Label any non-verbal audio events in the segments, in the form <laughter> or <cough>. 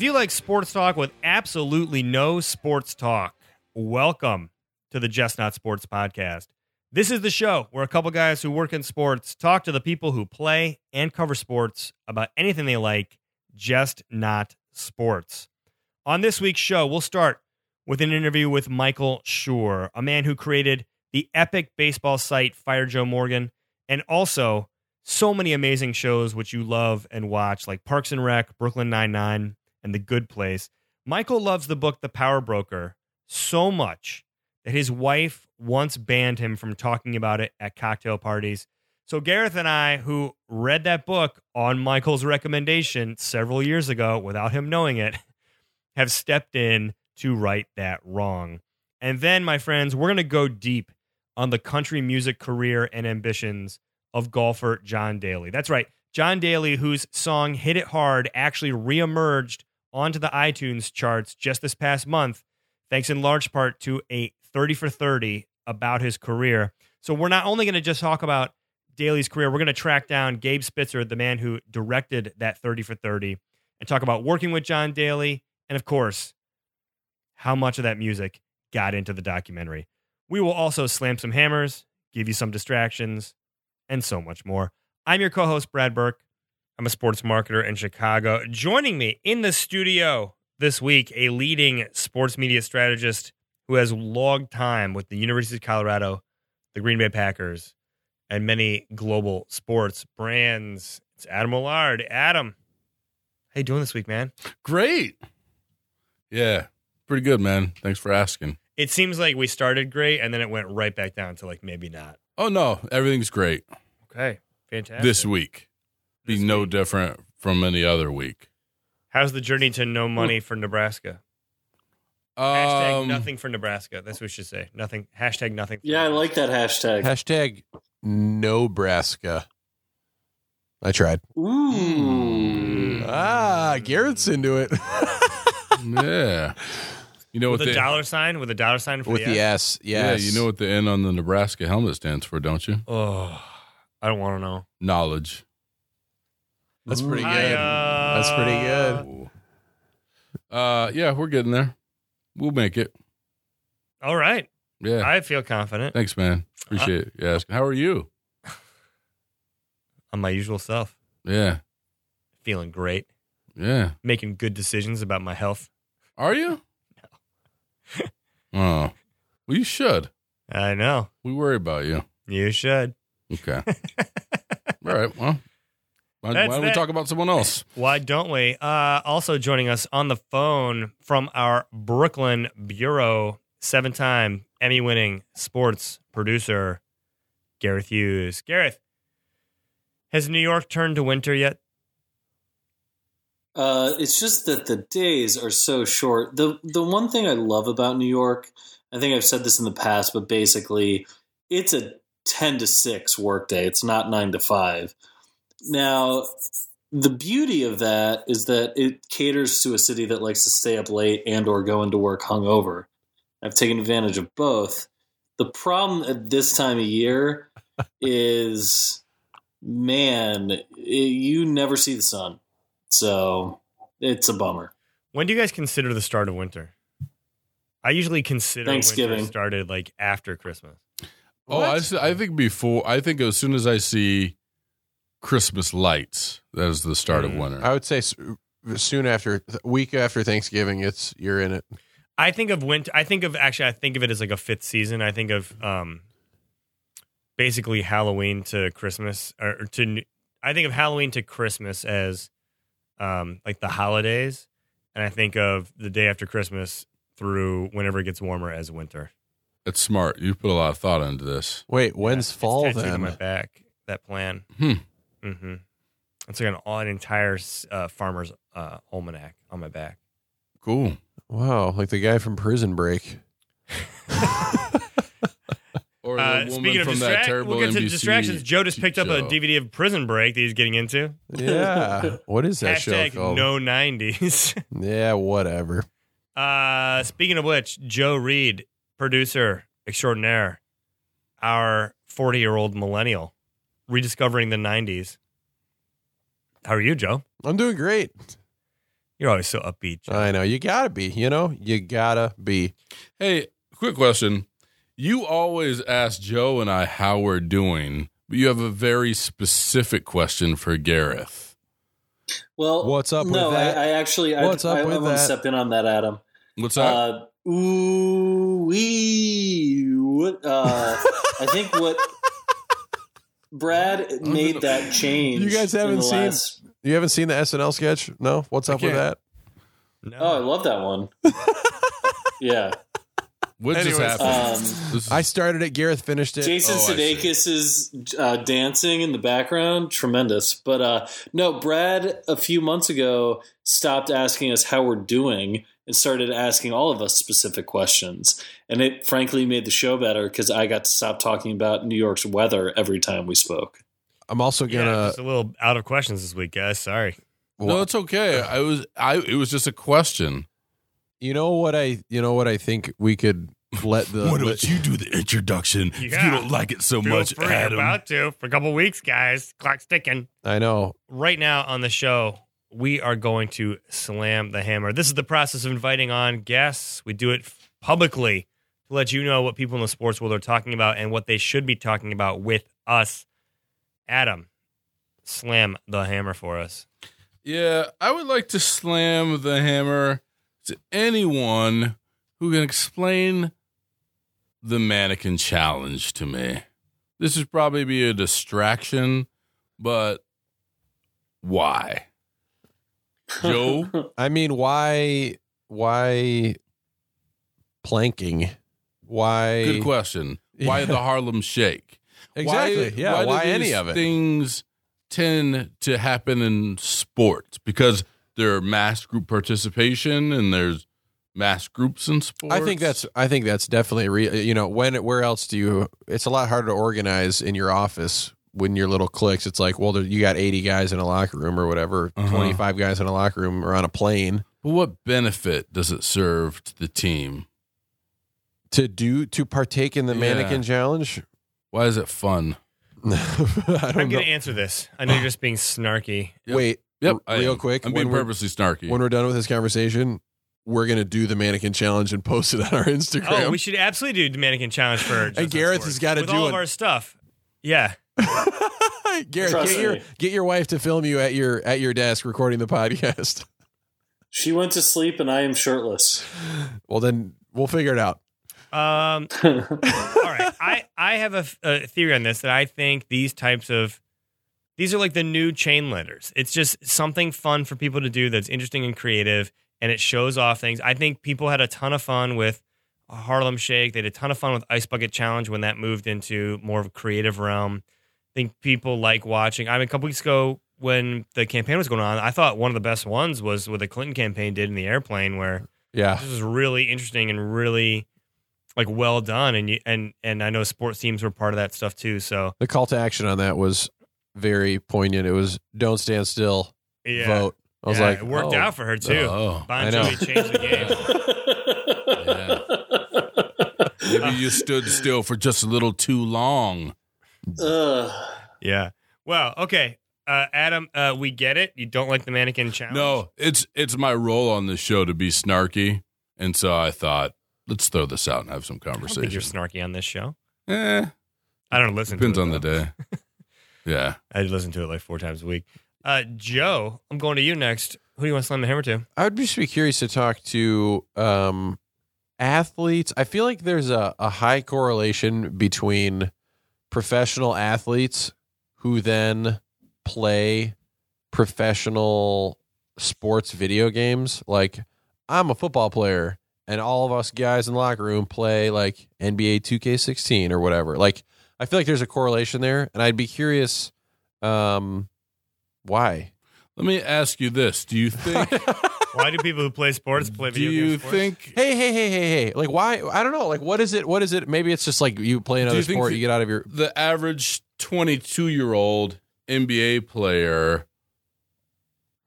If you like sports talk with absolutely no sports talk, welcome to the Just Not Sports podcast. This is the show where a couple guys who work in sports talk to the people who play and cover sports about anything they like, just not sports. On this week's show, we'll start with an interview with Michael Schur, a man who created the epic baseball site Fire Joe Morgan, and also so many amazing shows which you love and watch, like Parks and Rec, Brooklyn Nine-Nine, and The Good Place. Michael loves the book The Power Broker so much that his wife once banned him from talking about it at cocktail parties. So Gareth and I, who read that book on Michael's recommendation several years ago without him knowing it, <laughs> have stepped in to right that wrong. And then, my friends, we're going to go deep on the country music career and ambitions of golfer John Daly. That's right. John Daly, whose song Hit It Hard actually reemerged onto the iTunes charts just this past month, thanks in large part to a 30 for 30 about his career. So we're not only going to just talk about Daly's career, we're going to track down Gabe Spitzer, the man who directed that 30 for 30, and talk about working with John Daly and, of course, how much of that music got into the documentary. We will also slam some hammers, give you some distractions, and so much more. I'm your co host, Brad Burke. I'm a sports marketer in Chicago. Joining me in the studio this week, a leading sports media strategist who has logged time with the University of Colorado, the Green Bay Packers, and many global sports brands. It's Adam Millard. Adam, how you doing this week, man? Great. Yeah, pretty good, man. Thanks for asking. It seems like we started great and then it went right back down to like maybe not. Oh no, everything's great Okay, fantastic. this week. Be This no week. different from any other week. How's the journey to no money for Nebraska? Hashtag Um, nothing for Nebraska. That's what we should say. Nothing. Hashtag nothing. For Yeah, I like that hashtag. Hashtag no Braska. I tried. Ooh. Ah, Gareth's into it. <laughs> Yeah. You know with what a the dollar sign. With a dollar sign for With the S. S. Yes. yeah, you know what the N on the Nebraska helmet stands for, don't you? Oh, I don't want to know. Knowledge. That's pretty good. Hi-ya. That's pretty good. Uh, yeah, we're getting there. We'll make it. All right. Yeah. I feel confident. Thanks, man. Appreciate you asking. How are you? <laughs> I'm my usual self. Yeah. Feeling great. Yeah. Making good decisions about my health. Are you? No. <laughs> oh. Well, you should. I know. We worry about you. You should. Okay. <laughs> All right. Well, why, why don't we talk about someone else? Why don't we? Uh, also joining us on the phone from our Brooklyn bureau, seven time Emmy winning sports producer, Gareth Hughes. Gareth, has New York turned to winter yet? Uh, it's just that the days are so short. the The one thing I love about New York, I think I've said this in the past, but basically, it's a ten to six workday. It's not nine to five. Now, the beauty of that is that it caters to a city that likes to stay up late and or go into work hungover. I've taken advantage of both. The problem at this time of year <laughs> is, man, it, you never see the sun. So it's a bummer. When do you guys consider the start of winter? I usually consider winter Thanksgiving. started like after Christmas. Oh, I think before. I think as soon as I see Christmas lights, that is the start Mm. of winter. I would say soon after, week after Thanksgiving, it's you're in it. I think of winter. I think of actually. I think of it as like a fifth season. I think of um, basically Halloween to Christmas, or, or to. N- I think of Halloween to Christmas as um, like the holidays, and I think of the day after Christmas through whenever it gets warmer as winter. That's smart. You put a lot of thought into this. Wait, when's It's fall tattooed on then? my back. That plan. Hmm. Mm-hmm. It's like an, an entire uh, farmer's uh, almanac on my back. Cool. Wow, like the guy from Prison Break. <laughs> <laughs> Or Or the Uh, woman speaking of from that distract, terrible we'll get to NBC distractions. Joe just picked up a show. DVD of Prison Break that he's getting into. Yeah. <laughs> What is that show Hashtag called? no 90s. <laughs> Yeah, whatever. Uh, speaking of which, Joe Reed, producer extraordinaire, our 40 year old millennial, rediscovering the 90s. How are you, Joe? I'm doing great. You're always so upbeat. Joe. I know. You gotta be, you know? You gotta be. Hey, quick question. You always ask Joe and I how we're doing, but you have a very specific question for Gareth. Well, What's up with no, that? I, I actually, I, What's up I, with I want that? step in on that, Adam. What's up? Uh, ooh, wee. What? Uh, I think what <laughs> Brad made <laughs> that change. You guys haven't seen- last- You haven't seen the SNL sketch? No? What's up with that? No. Oh, I love that one. <laughs> yeah, what just anyways, happened? um, is- I started it. Gareth finished it. Jason Oh, Sudeikis is uh, dancing in the background, tremendous. But uh, no, Brad a few months ago stopped asking us how we're doing and started asking all of us specific questions, and it frankly made the show better because I got to stop talking about New York's weather every time we spoke. I'm also yeah, gonna. just a little out of questions this week, guys. Sorry. no, it's okay. I was I it was just a question. You know what I? You know what I think we could let the. <laughs> let- you do the introduction Yeah. If you don't like it so Feel free. About to for a couple weeks, guys. Clock's ticking. I know. right now on the show, we are going to slam the hammer. This is the process of inviting on guests. We do it publicly to let you know what people in the sports world are talking about and what they should be talking about with us. Adam, slam the hammer for us. Yeah, I would like to slam the hammer to anyone who can explain the mannequin challenge to me. This would probably be a distraction, but why? Joe? <laughs> I mean, why? Why? Planking. Why? Good question. Why <laughs> the Harlem Shake? Exactly. yeah. do Why, any of it? Things tend to happen in sports because there are mass group participation and there's mass groups in sports. I think that's. I think that's definitely. Re, you know, when? Where else do you? It's a lot harder to organize in your office when your little cliques. It's like, well, there, you got eighty guys in a locker room or whatever, Uh-huh. twenty five guys in a locker room or on a plane But what benefit does it serve to the team? to do to partake in the Yeah. mannequin challenge. Why is it fun? <laughs> I I'm going to answer this. I know you're just being snarky. Yep. Wait, Yep, r- I real am. quick. I'm being we're- purposely snarky. when we're done with this conversation, we're gonna do the mannequin challenge and post it on our Instagram. Oh, we should absolutely do the mannequin challenge for. Just on Gareth has gotta do all it. of our stuff. Yeah. <laughs> Gareth, Trust get your me. get your wife to film you at your at your desk recording the podcast. <laughs> She went to sleep and I am shirtless. Well, then we'll figure it out. Um, <laughs> all right. I, I have a, a theory on this that I think these types of these are like the new chain letters. It's just something fun for people to do that's interesting and creative, and it shows off things. I think people had a ton of fun with Harlem Shake. They had a ton of fun with Ice Bucket Challenge when that moved into more of a creative realm. I think people like watching. I mean, a couple weeks ago when the campaign was going on, I thought one of the best ones was what the Clinton campaign did in the airplane, where Yeah, this is really interesting and really like well done and you and and I know sports teams were part of that stuff too so the call to action on that was very poignant. It was "Don't stand still, yeah vote." I was Yeah, like, it worked oh. out for her too Oh. Bon I know. Jovi changed the game <laughs> Maybe you stood still for just a little too long. Ugh. yeah well okay uh, Adam uh, we get it you don't like the mannequin challenge No, it's it's my role on this show to be snarky, and so I thought let's throw this out and have some I don't think you're snarky on this show Eh, I don't listen depends to it, on the day. <laughs> Yeah, I listen to it like four times a week uh, Joe I'm going to you next who do you want to slam the hammer to I would just be curious to talk to um, athletes. I feel like there's a, a high correlation between professional athletes who then play professional sports video games. Like, I'm a football player, and all of us guys in the locker room play like NBA 2K16 or whatever. Like, I feel like there's a correlation there, and I'd be curious um, why. Let me ask you this: Do you think? <laughs> Why do people who play sports play do video you games? sports? think? Hey, hey, hey, hey, hey! Like, why? I don't know. Like, what is it? What is it? Maybe it's just like you play another you think sport, that- you get out of your. the average 22 year old NBA player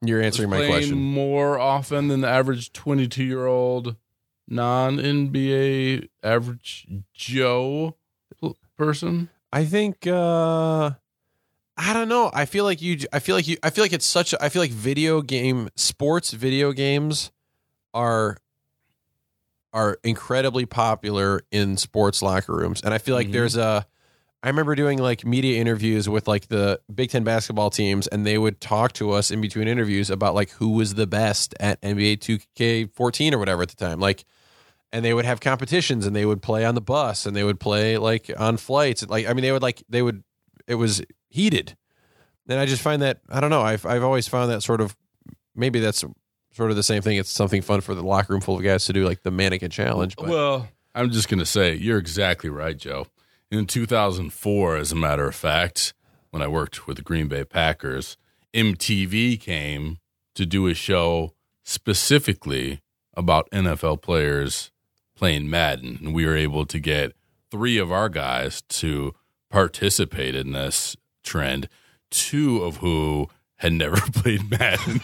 You're answering my question. more often than the average 22 year old non NBA average Joe pl- person? I think. uh I don't know. I feel like you. I feel like you. I feel like it's such. A, I feel like video game sports video games are are incredibly popular in sports locker rooms, and I feel like Mhm. there's a. I remember doing like media interviews with like the Big Ten basketball teams, and they would talk to us in between interviews about like who was the best at NBA 2K14 or whatever at the time. Like, and they would have competitions, and they would play on the bus, and they would play like on flights. Like, I mean, they would like they would. It was heated, and I just find that I don't know. I've I've always found that sort of maybe that's sort of the same thing. It's something fun for the locker room full of guys to do, like the mannequin challenge. But Well, I'm just going to say you're exactly right, Joe. In 2004, as a matter of fact, when I worked with the Green Bay Packers, MTV came to do a show specifically about NFL players playing Madden. And we were able to get three of our guys to participate in this trend, two of who had never <laughs> played Madden.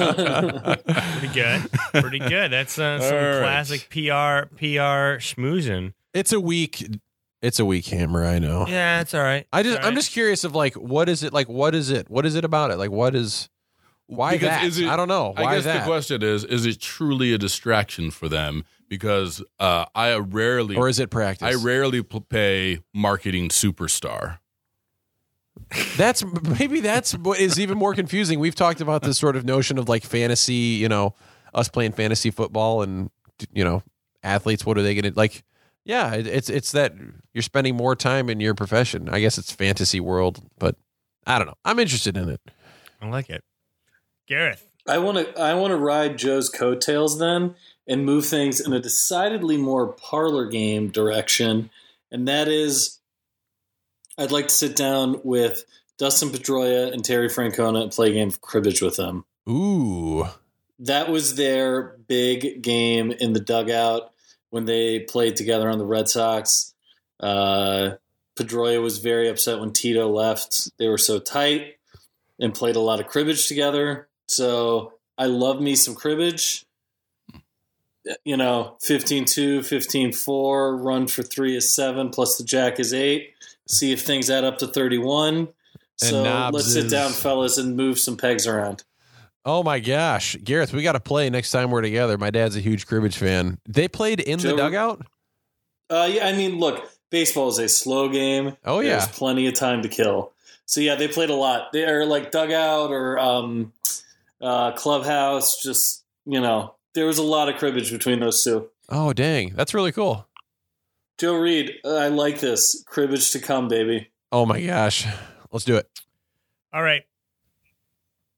Pretty good. Pretty good. That's uh, some All right. classic PR PR schmoozing. it's a weak, it's a weak hammer. I know. Yeah, it's all right. I just All right. I'm just curious of like what is it like? What is it? What is it about it? Like what is why Because that? is it- I don't know. Why I guess that? the question is: Is it truly a distraction for them? Because uh, I rarely, or is it practice? I rarely pl- pay marketing superstar. That's maybe that's what is even more confusing. We've talked about this sort of notion of like fantasy, you know, us playing fantasy football and you know, athletes. What are they going to like? Yeah, it, it's it's that you're spending more time in your profession. I guess it's fantasy world, but I don't know. I'm interested in it. I like it. Gareth. I want to I want to ride Joe's coattails then and move things in a decidedly more parlor game direction, and that is, I'd like to sit down with Dustin Pedroia and Terry Francona and play a game of cribbage with them. Ooh, That was their big game in the dugout when they played together on the Red Sox. Uh, Pedroia was very upset when Tito left. They were so tight and played a lot of cribbage together. So I love me some cribbage. You know, 15 2, 15 4, run for three is seven, plus the jack is eight. See if things add up to 31. So let's sit is- down, fellas, and move some pegs around. oh my gosh, Gareth, we got to play next time we're together. My dad's a huge cribbage fan. They played in the dugout. Uh, yeah, I mean, look, baseball is a slow game. Oh, yeah. There's plenty of time to kill. So yeah, they played a lot. They're like dugout or um, uh, clubhouse. Just you know, there was a lot of cribbage between those two. Oh dang, that's really cool. Joe Reed, uh, I like this cribbage to come, baby. Oh my gosh, let's do it. All right.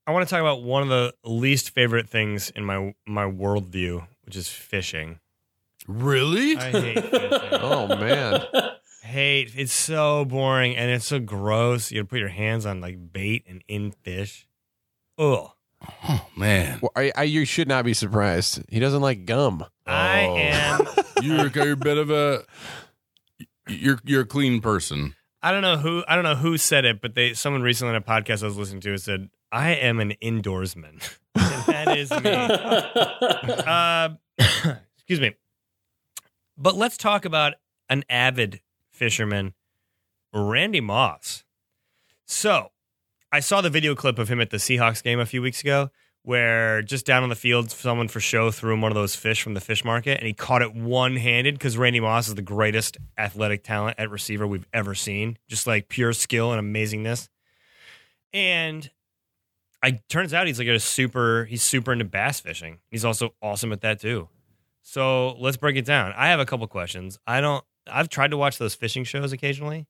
I want to talk about one of the least favorite things in my my worldview, which is fishing. Really? I hate fishing. <laughs> Oh man. <laughs> hate it's so boring and it's so gross. You put your hands on like bait and in fish. Ugh. Oh man, Well, I, I, you should not be surprised. He doesn't like gum. I Oh. am you're, <laughs> you're a bit of a you're you're a clean person. I don't know who I don't know who said it, but they someone recently on a podcast I was listening to said, I am an indoorsman. <laughs> and that is me. <laughs> Uh, <coughs> excuse me. But let's talk about an avid fisherman, Randy Moss. So, I saw the video clip of him at the Seahawks game a few weeks ago, where just down on the field, someone for show threw him one of those fish from the fish market, and he caught it one handed because Randy Moss is the greatest athletic talent at receiver we've ever seen, just like pure skill and amazingness. And I turns out he's like a super he's super into bass fishing. He's also awesome at that too. So let's break it down. I have a couple questions. I don't I've tried to watch those fishing shows occasionally.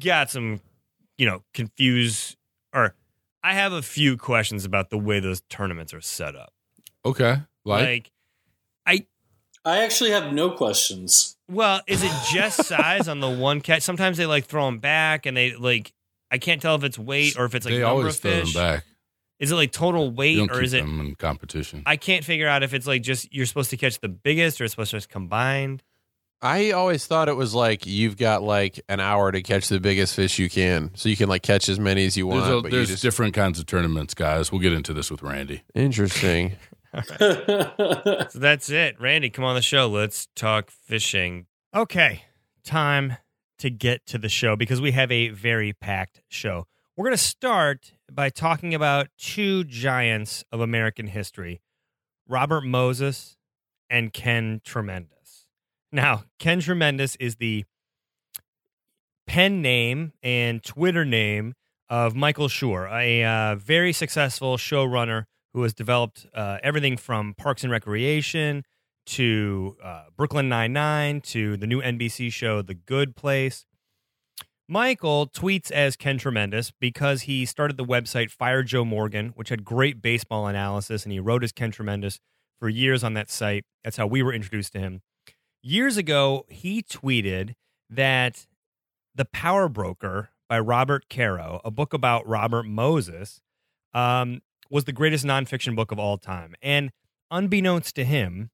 Got some, you know, confuse or I have a few questions about the way those tournaments are set up. Okay, like, Like, I I actually have no questions. well, is it just <laughs> size on the one catch? Sometimes they like throw them back and they like I can't tell if it's weight or if it's like they number always of throw them fish. back. Is it like total You weight don't or keep is it? them in competition. I can't figure out if it's like just you're supposed to catch the biggest or it's supposed to just combined. I always thought it was like you've got like an hour to catch the biggest fish you can, so you can like catch as many as you want. There's, a, but there's you just different kinds of tournaments, guys. We'll get into this with Randy. interesting. <laughs> So that's it. Randy, come on the show. Let's talk fishing. Okay, time to get to the show because we have a very packed show. We're going to start by talking about two giants of American history Robert Moses and Ken Tremendous. Now, Ken Tremendous is the pen name and Twitter name of Michael Schur, a uh, very successful showrunner who has developed uh, everything from Parks and Recreation to uh, Brooklyn Nine Nine to the new NBC show The Good Place. Michael tweets as Ken Tremendous because he started the website Fire Joe Morgan, which had great baseball analysis, and he wrote as Ken Tremendous for years on that site. That's how we were introduced to him. Years ago, he tweeted that The Power Broker by Robert Caro, a book about Robert Moses, um, was the greatest nonfiction book of all time. And unbeknownst to him,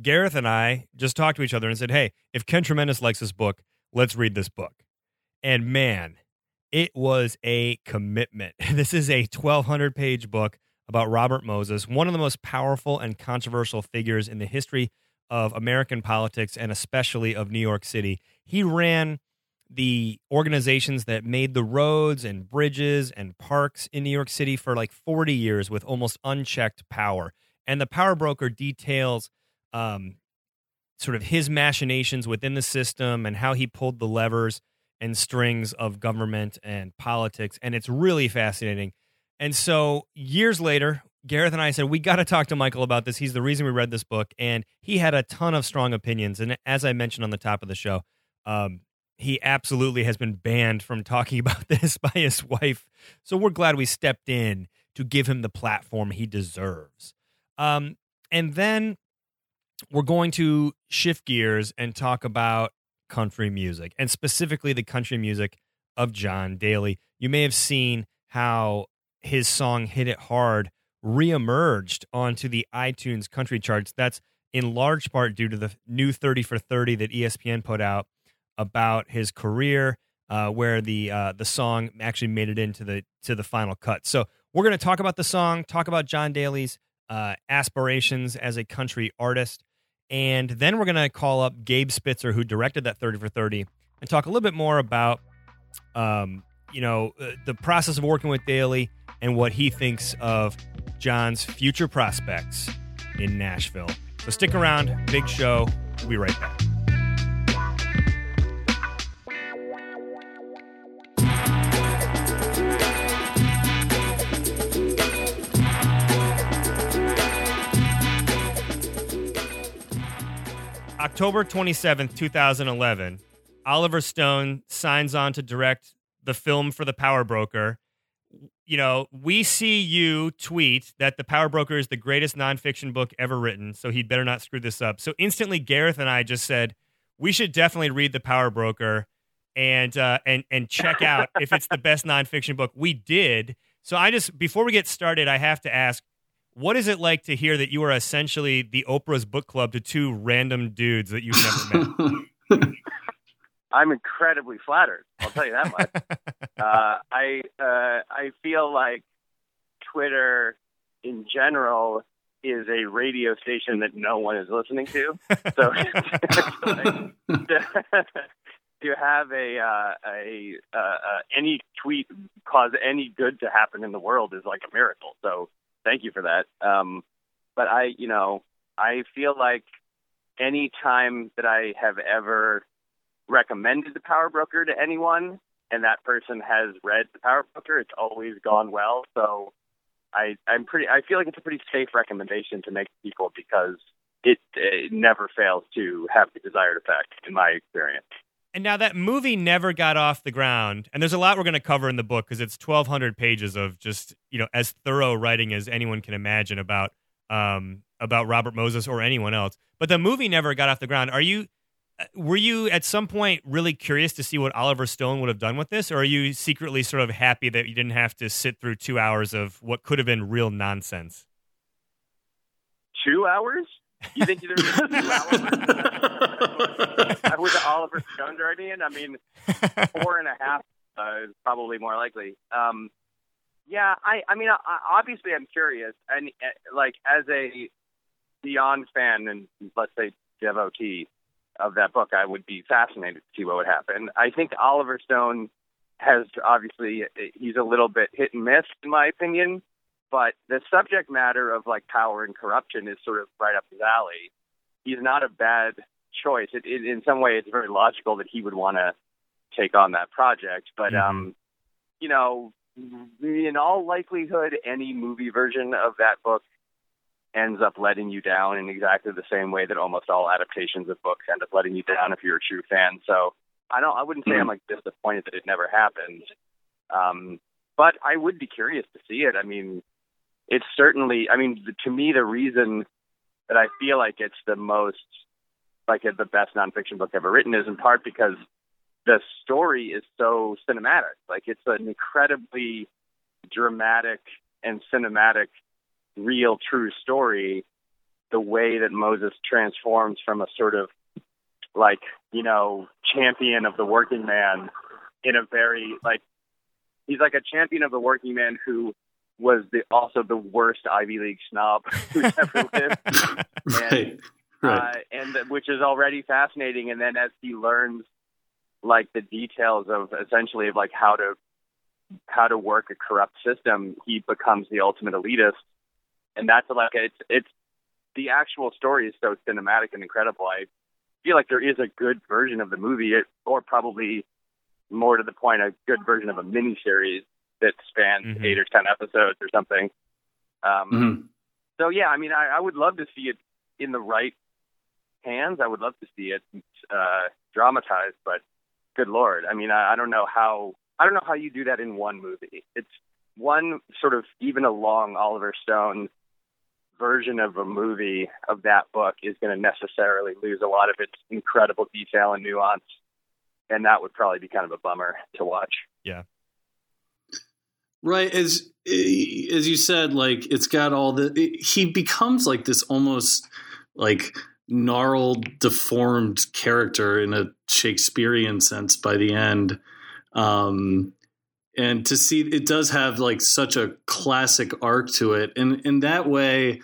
Gareth and I just talked to each other and said, Hey, if Ken Tremendous likes this book, let's read this book. And man, it was a commitment. <laughs> This is a 1,200 page book about Robert Moses, one of the most powerful and controversial figures in the history of American politics and especially of New York City. He ran the organizations that made the roads and bridges and parks in New York City for like 40 years with almost unchecked power. And the power broker details um, sort of his machinations within the system and how he pulled the levers and strings of government and politics. And it's really fascinating. And so years later, Gareth and I said, we got to talk to Michael about this. He's the reason we read this book. And he had a ton of strong opinions. And as I mentioned on the top of the show, um, he absolutely has been banned from talking <laughs> about this by his wife. So we're glad we stepped in to give him the platform he deserves. Um, and then we're going to shift gears and talk about country music and specifically the country music of John Daly. You may have seen how his song Hit It Hard reemerged onto the iTunes country charts. That's in large part due to the new 30 for 30 that ESPN put out about his career, uh, where the uh, the song actually made it into the to the final cut. So we're going to talk about the song, talk about John Daly's uh, aspirations as a country artist, and then we're going to call up Gabe Spitzer, who directed that 30 for 30, and talk a little bit more about, um, you know, uh, the process of working with Daly and what he thinks of John's future prospects in Nashville. So stick around, big show. We'll be right back. October 27th, 2011, Oliver Stone signs on to direct the film for The Power Broker. You know, we see you tweet that The Power Broker is the greatest nonfiction book ever written, so he'd better not screw this up. So instantly, Gareth and I just said, we should definitely read The Power Broker and uh, and and check out if it's the best nonfiction book. We did. So I just before we get started, I have to ask, what is it like to hear that you are essentially the Oprah's book club to two random dudes that you've never met? <laughs> I'm incredibly flattered. I'll tell you that much. <laughs> uh, I uh, I feel like Twitter in general is a radio station that no one is listening to. So <laughs> to have a uh, a uh, uh, any tweet cause any good to happen in the world is like a miracle. So thank you for that. Um, but I, you know, I feel like any time that I have ever recommended the Power Broker to anyone, and that person has read the Power Broker, it's always gone well. So I, I'm pretty. I feel like it's a pretty safe recommendation to make people because it, it never fails to have the desired effect, in my experience. And now that movie never got off the ground, and there's a lot we're going to cover in the book because it's 1,200 pages of just you know as thorough writing as anyone can imagine about um, about Robert Moses or anyone else. But the movie never got off the ground. Are you were you at some point really curious to see what Oliver Stone would have done with this, or are you secretly sort of happy that you didn't have to sit through two hours of what could have been real nonsense? Two hours? You think there's two hours <laughs> with the Oliver Stone Guardian? I mean, four and a half uh, is probably more likely. Um, yeah, I, I mean, I, obviously, I'm curious, and uh, like as a Beyond fan and let's say devotee of that book, I would be fascinated to see what would happen. I think Oliver Stone has obviously he's a little bit hit and miss in my opinion, but the subject matter of like power and corruption is sort of right up his alley. He's not a bad choice. It, it, in some way, it's very logical that he would want to take on that project, but Mhm. um, you know, in all likelihood, any movie version of that book ends up letting you down in exactly the same way that almost all adaptations of books end up letting you down if you're a true fan. So I don't, I wouldn't say I'm like disappointed that it never happened. Um, but I would be curious to see it. I mean, it's certainly, I mean, to me, the reason that I feel like it's the most, like the best nonfiction book ever written is in part because the story is so cinematic. Like it's an incredibly dramatic and cinematic, real, true story. The way that Moses transforms from a sort of like, you know, champion of the working man in a very like he's like a champion of the working man who was the also the worst Ivy League snob who's <laughs> ever lived. right. Right. Uh, and th- which is already fascinating. And then as he learns like the details of essentially of like how to how to work a corrupt system, he becomes the ultimate elitist. And that's like it's it's the actual story is so cinematic and incredible. I feel like there is a good version of the movie, or probably more to the point, a good version of a miniseries that spans Mhm. eight or ten episodes or something. Um, Mhm. so yeah, I mean, I, I would love to see it in the right hands. I would love to see it uh, dramatized, but good lord, I mean, I, I don't know how I don't know how you do that in one movie. It's one sort of even a long Oliver Stone version of a movie of that book is going to necessarily lose a lot of its incredible detail and nuance, and that would probably be kind of a bummer to watch. Yeah. Right, as as you said, like it's got all the. It, he becomes like this almost like gnarled, deformed character in a Shakespearean sense by the end. Um, and to see it does have like such a classic arc to it, and in that way,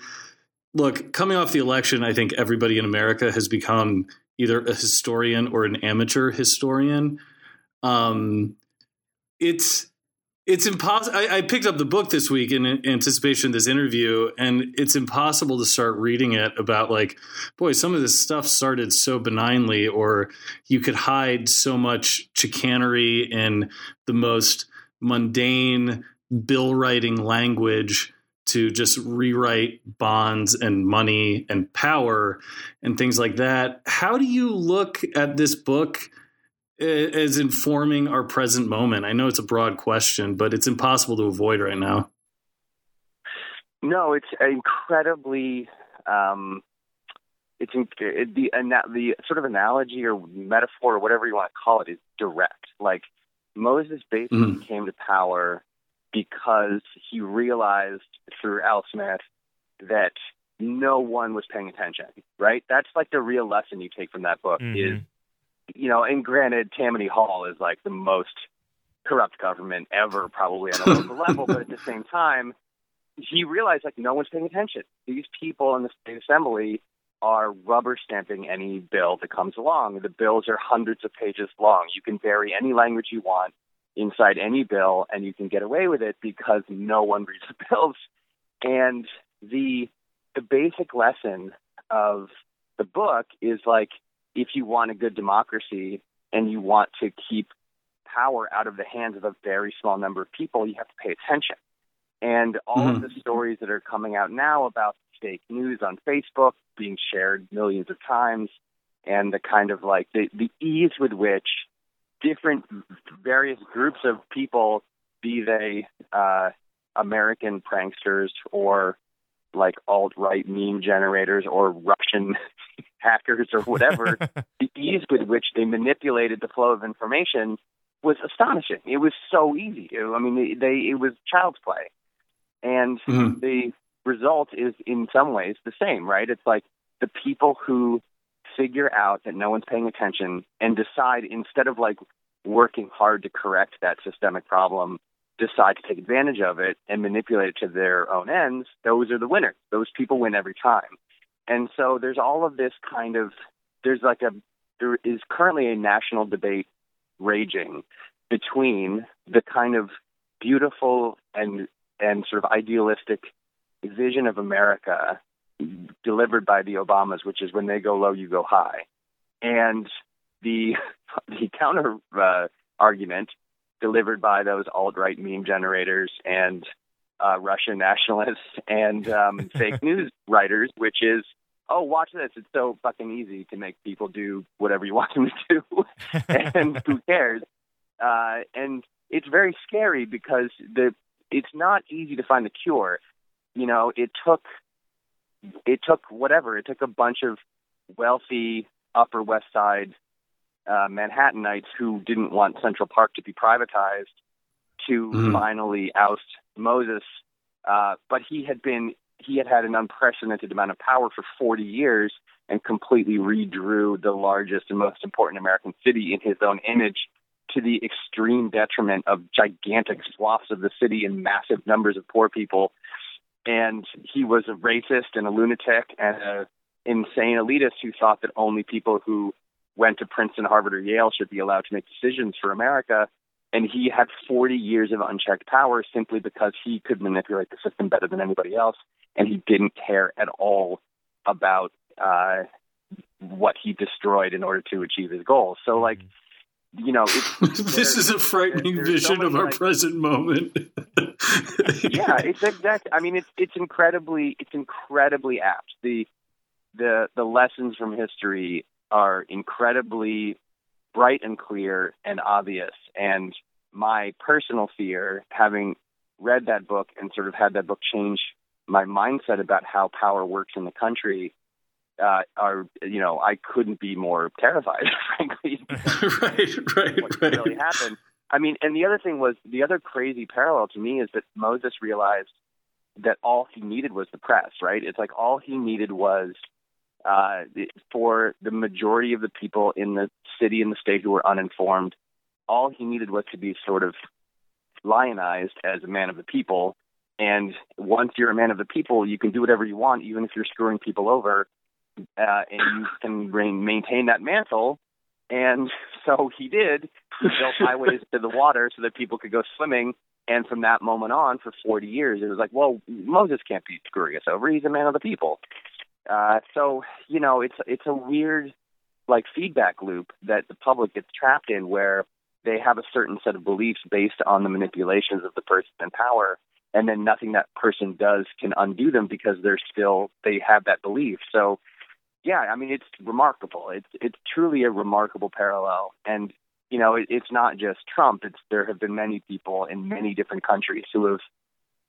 look, coming off the election, I think everybody in America has become either a historian or an amateur historian. Um, it's it's impossible. I, I picked up the book this week in anticipation of this interview, and it's impossible to start reading it about like, boy, some of this stuff started so benignly, or you could hide so much chicanery in the most mundane bill writing language to just rewrite bonds and money and power and things like that. How do you look at this book? as informing our present moment? I know it's a broad question, but it's impossible to avoid right now. No, it's incredibly. Um, it's in, it, the the sort of analogy or metaphor or whatever you want to call it is direct. Like Moses basically Mhm. came to power because he realized through Al Smith that no one was paying attention. Right? That's like the real lesson you take from that book is Mhm. you know, and granted, Tammany Hall is like the most corrupt government ever, probably on a local <laughs> level, but at the same time, he realized like no one's paying attention. These people in the state assembly are rubber stamping any bill that comes along. The bills are hundreds of pages long. You can vary any language you want inside any bill, and you can get away with it because no one reads the bills. And the the basic lesson of the book is like if you want a good democracy and you want to keep power out of the hands of a very small number of people, you have to pay attention. And all of mm-hmm. the stories that are coming out now about fake news on Facebook being shared millions of times, and the kind of like the, the ease with which different various groups of people, be they uh, American pranksters or like alt right meme generators or Russian <laughs> hackers or whatever, <laughs> the ease with which they manipulated the flow of information was astonishing. It was so easy. I mean, they it was child's play, and Mhm. the result is in some ways the same, right? It's like the people who figure out that no one's paying attention and decide instead of like working hard to correct that systemic problem, decide to take advantage of it and manipulate it to their own ends, those are the winners. Those people win every time. And so there's all of this kind of there's like a there is currently a national debate raging between the kind of beautiful and and sort of idealistic vision of America delivered by the Obamas, which is when they go low, you go high, and the <laughs> the counter uh, argument delivered by those alt right meme generators and uh, Russian nationalists and um, <laughs> fake news writers, which is, oh, watch this. It's so fucking easy to make people do whatever you want them to do, <laughs> and who cares? Uh, and it's very scary because the it's not easy to find the cure. You know, it took it took whatever. It took a bunch of wealthy Upper West Side uh, Manhattanites who didn't want Central Park to be privatized to Mhm. finally oust Moses. Uh, but he had been he had had an unprecedented amount of power for 40 years and completely redrew the largest and most important American city in his own image to the extreme detriment of gigantic swaths of the city and massive numbers of poor people. And he was a racist and a lunatic and a insane elitist who thought that only people who went to Princeton, Harvard, or Yale should be allowed to make decisions for America. And he had 40 years of unchecked power simply because he could manipulate the system better than anybody else. And he didn't care at all about uh, what he destroyed in order to achieve his goals. So, like, you know, it's, <laughs> this is a frightening there- there's so vision of our like- present moment. <laughs> yeah, it's exactly. I mean, it's it's incredibly it's incredibly apt. The the the lessons from history are incredibly bright and clear and obvious. And my personal fear, having read that book and sort of had that book change my mindset about how power works in the country, uh, are you know I couldn't be more terrified, <laughs> frankly. <laughs> right, right, what right. really happened. I mean, and the other thing was the other crazy parallel to me is that Moses realized that all he needed was the press, right? It's like all he needed was uh, for the majority of the people in the city and the state who were uninformed, all he needed was to be sort of lionized as a man of the people. And once you're a man of the people, you can do whatever you want, even if you're screwing people over, uh, and you can maintain that mantle. And so he did. He built highways to the water so that people could go swimming. And from that moment on, for 40 years, it was like, well, Moses can't be screwing us over. He's a man of the people. Uh, so you know, it's it's a weird like feedback loop that the public gets trapped in, where they have a certain set of beliefs based on the manipulations of the person in power, and then nothing that person does can undo them because they're still they have that belief. So yeah, I mean, it's remarkable. It's it's truly a remarkable parallel, and you know, it, it's not just Trump. It's there have been many people in many different countries who have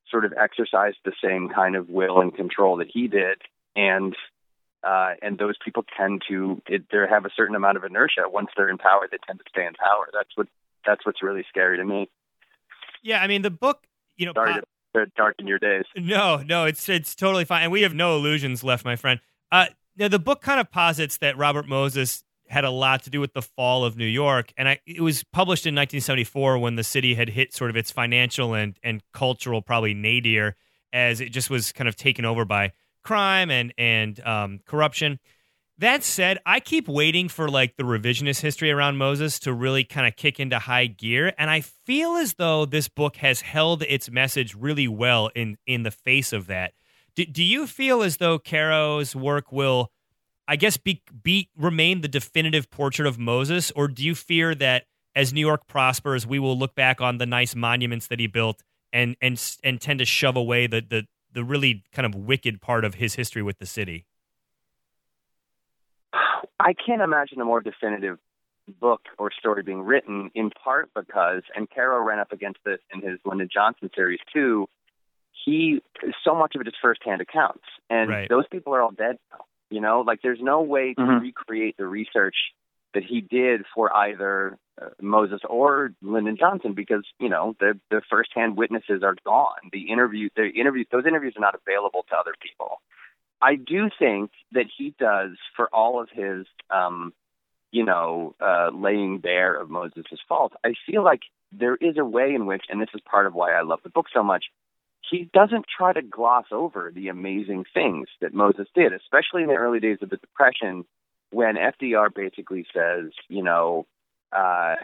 sort of exercised the same kind of will and control that he did, and uh, and those people tend to it, they have a certain amount of inertia. Once they're in power, they tend to stay in power. That's what that's what's really scary to me. Yeah, I mean the book, you know, Sorry to darken your days. No, no, it's it's totally fine, and we have no illusions left, my friend. Uh, now the book kind of posits that Robert Moses had a lot to do with the fall of New York, and I, it was published in 1974 when the city had hit sort of its financial and and cultural probably nadir as it just was kind of taken over by crime and and um, corruption. That said, I keep waiting for like the revisionist history around Moses to really kind of kick into high gear, and I feel as though this book has held its message really well in in the face of that. Do, do you feel as though Caro's work will, I guess, be be remain the definitive portrait of Moses, or do you fear that as New York prospers, we will look back on the nice monuments that he built and and and tend to shove away the the the really kind of wicked part of his history with the city? I can't imagine a more definitive book or story being written, in part because, and Caro ran up against this in his Lyndon Johnson series too. He so much of it is firsthand accounts, and Right. those people are all dead. now. You know, like there's no way to Mhm. recreate the research that he did for either uh, Moses or Lyndon Johnson because you know the the firsthand witnesses are gone. The interview, the interviews, those interviews are not available to other people. I do think that he does for all of his, um, you know, uh, laying bare of Moses' fault. I feel like there is a way in which, and this is part of why I love the book so much. He doesn't try to gloss over the amazing things that Moses did, especially in the early days of the Depression, when FDR basically says, you know, uh,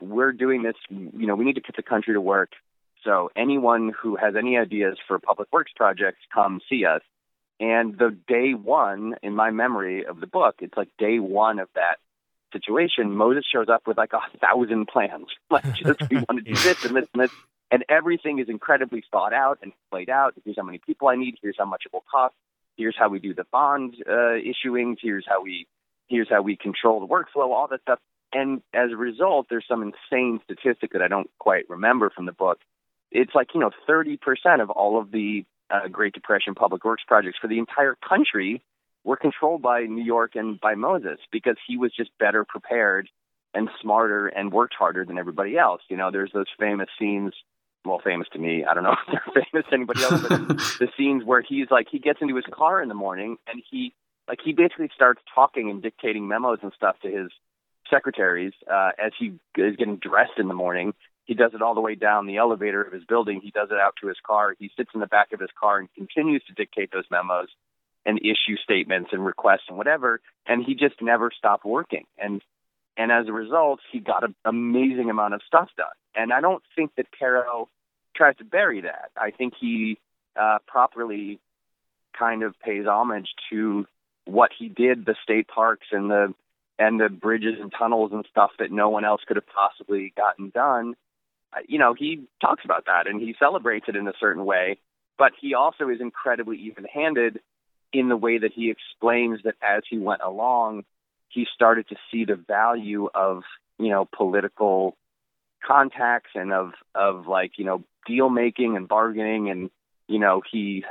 we're doing this, you know, we need to put the country to work. So anyone who has any ideas for public works projects, come see us. And the day one, in my memory of the book, it's like day one of that situation. Moses shows up with like a thousand plans, <laughs> like just we want to do this and this and this, and everything is incredibly thought out and played out. Here's how many people I need. Here's how much it will cost. Here's how we do the bond uh, issuing. Here's how we here's how we control the workflow. All that stuff. And as a result, there's some insane statistic that I don't quite remember from the book. It's like you know, 30% of all of the uh, Great Depression public works projects for the entire country were controlled by New York and by Moses because he was just better prepared and smarter and worked harder than everybody else. You know, there's those famous scenes. Well, famous to me. I don't know if they're <laughs> famous to anybody else, but <laughs> the scenes where he's like he gets into his car in the morning and he like he basically starts talking and dictating memos and stuff to his secretaries uh, as he is getting dressed in the morning. He does it all the way down the elevator of his building. He does it out to his car. He sits in the back of his car and continues to dictate those memos and issue statements and requests and whatever. And he just never stopped working. And and as a result, he got an amazing amount of stuff done. And I don't think that Caro tries to bury that. I think he uh, properly kind of pays homage to what he did, the state parks and the and the bridges and tunnels and stuff that no one else could have possibly gotten done. Uh, You know, he talks about that and he celebrates it in a certain way, but he also is incredibly even-handed in the way that he explains that as he went along, he started to see the value of, you know, political contacts and of of like, you know, deal making and bargaining. And you know, he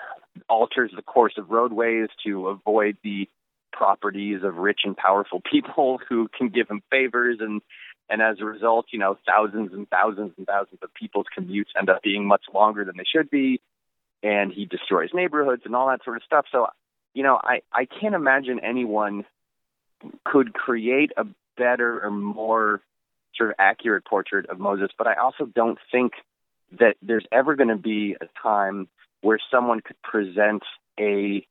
alters the course of roadways to avoid the properties of rich and powerful people <laughs> who can give him favors. And and as a result, you know, thousands and thousands and thousands of people's commutes end up being much longer than they should be. And he destroys neighborhoods and all that sort of stuff. So, you know, I I can't imagine anyone could create a better or more sort of accurate portrait of Moses, but I also don't think that there's ever going to be a time where someone could present a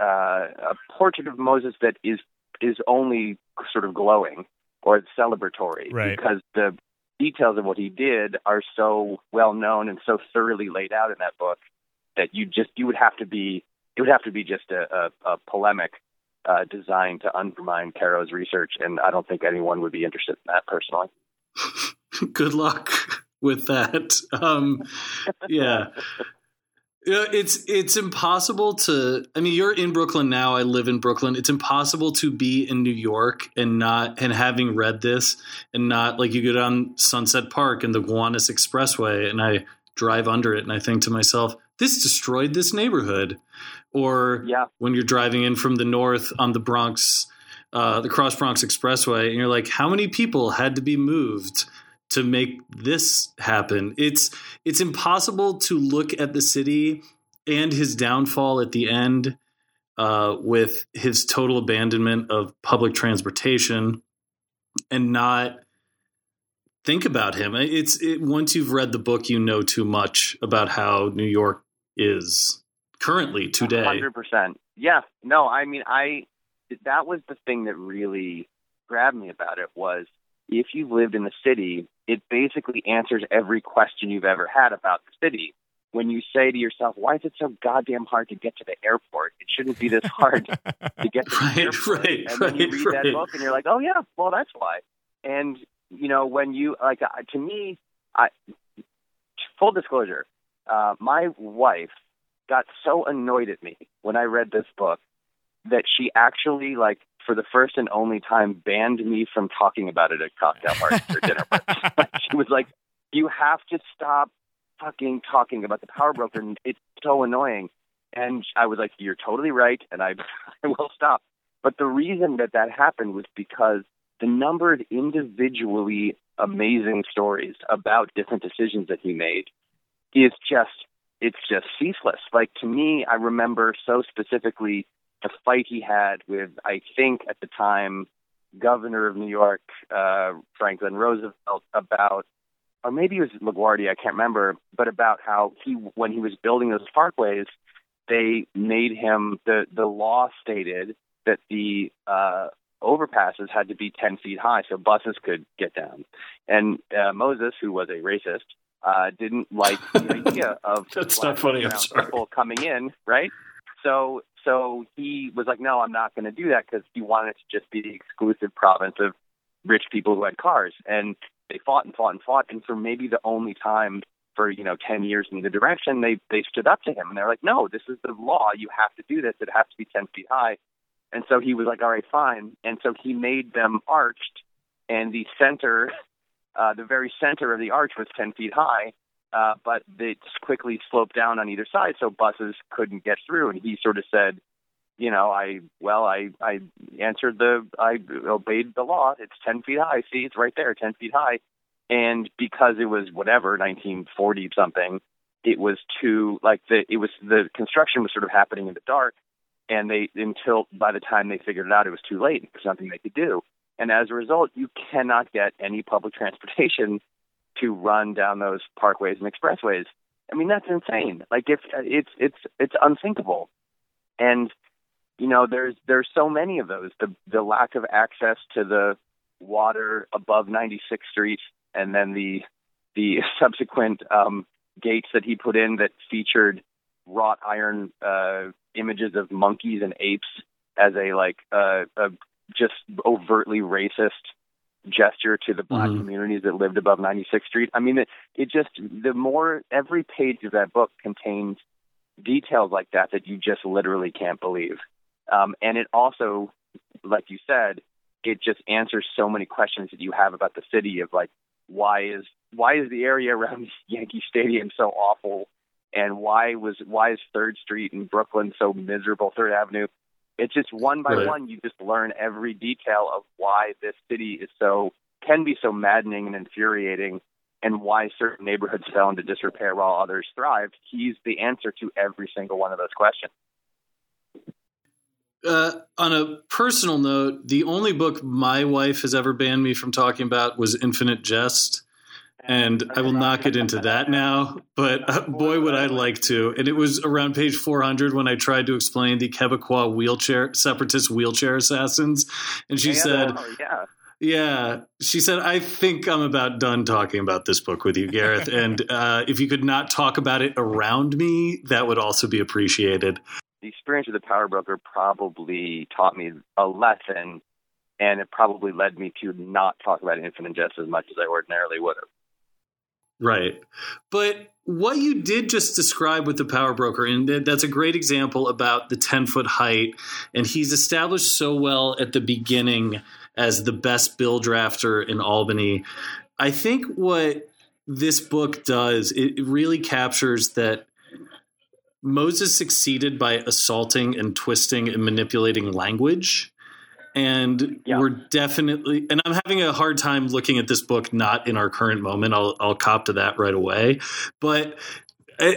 uh, a portrait of Moses that is is only sort of glowing or celebratory Right. because the details of what he did are so well known and so thoroughly laid out in that book that you just you would have to be it would have to be just a, a, a polemic uh, designed to undermine Caro's research, and I don't think anyone would be interested in that personally. <laughs> Good luck with that. Um, yeah. It's it's impossible to. I mean, you're in Brooklyn now. I live in Brooklyn. It's impossible to be in New York and not and having read this and not like you go down Sunset Park and the Gowanus Expressway and I drive under it and I think to myself, this destroyed this neighborhood. Or Yeah. when you're driving in from the north on the Bronx, uh, the Cross Bronx Expressway, and you're like, how many people had to be moved to make this happen? It's it's impossible to look at the city and his downfall at the end uh, with his total abandonment of public transportation and not think about him. It's it, once you've read the book, you know too much about how New York is currently today. Hundred percent. Yeah. No, I mean, I that was the thing that really grabbed me about it was if you've lived in the city, it basically answers every question you've ever had about the city. When you say to yourself, "Why is it so goddamn hard to get to the airport? It shouldn't be this hard to get to <laughs> Right, the airport." right, and then you read right. that book, and you're like, "Oh yeah, well that's why." And you know, when you like, uh, to me, I full disclosure, uh, my wife got so annoyed at me when I read this book that she actually, like, for the first and only time, banned me from talking about it at cocktail parties or dinner <laughs> parties. She was like, "You have to stop fucking talking about the power broker. It's so annoying." And I was like, "You're totally right," and I, <laughs> I will stop. But the reason that that happened was because the number of individually amazing stories about different decisions that he made is just it's just ceaseless. Like to me, I remember so specifically the fight he had with I think at the time governor of New York, uh, Franklin Roosevelt, about or maybe it was LaGuardia, I can't remember, but about how he when he was building those parkways, they made him the the law stated that the uh, overpasses had to be 10 feet high so buses could get down. And uh, Moses, who was a racist, uh, didn't like the <laughs> idea of That's not funny, I'm sorry. people coming in, right? So so he was like, no, I'm not going to do that because he wanted it to just be the exclusive province of rich people who had cars. And they fought and fought and fought, and for maybe the only time for you know 10 years in the direction, they they stood up to him and they're like, no, this is the law. You have to do this. It has to be 10 feet high. And so he was like, all right, fine. And so he made them arched, and the center, uh, the very center of the arch was 10 feet high, uh, but it quickly sloped down on either side, so buses couldn't get through. And he sort of said, you know, I well, I I answered the, I obeyed the law. It's 10 feet high. See, it's right there, 10 feet high. And because it was whatever 1940 something, it was too like the it was the construction was sort of happening in the dark and they until by the time they figured it out it was too late. There's nothing they could do. And as a result you cannot get any public <laughs> transportation to run down those parkways and expressways. I mean that's insane. Like if it's it's it's unthinkable. And you know there's there's so many of those. The the lack of access to the water above 96th street and then the the <laughs> subsequent um gates that he put in that featured wrought iron uh images of monkeys and apes as a like uh, a just overtly racist gesture to the black Mhm. communities that lived above 96th Street. I mean, it, it just the more every page of that book contains details like that that you just literally can't believe. Um, and it also, like you said, it just answers so many questions that you have about the city of like why is why is the area around <laughs> Yankee Stadium so awful and why was why is Third Street in Brooklyn so miserable? Third Avenue. It's just one by Right. one. You just learn every detail of why this city is so can be so maddening and infuriating, and why certain neighborhoods fell into disrepair while others thrived. He's the answer to every single one of those questions. Uh, on a personal note, the only book my wife has ever banned me from talking about was Infinite Jest. And I will not get into that now, but uh, boy, would I like to. And it was around page 400 when I tried to explain the Quebecois wheelchair, separatist wheelchair assassins. And she Yeah, said, oh, yeah. Yeah, she said, I think I'm about done talking about this book with you, Gareth. <laughs> and uh, if you could not talk about it around me, that would also be appreciated. the experience of the power broker probably taught me a lesson and it probably led me to not talk about infinite jest as much as I ordinarily would have. Right. But what you did just describe with the power broker, and that's a great example about the 10 foot height. And he's established so well at the beginning as the best bill drafter in Albany. I think what this book does, it really captures that Moses succeeded by assaulting and twisting and manipulating language. And Yeah. we're definitely, and I'm having a hard time looking at this book not in our current moment. I'll, I'll cop to that right away. But uh,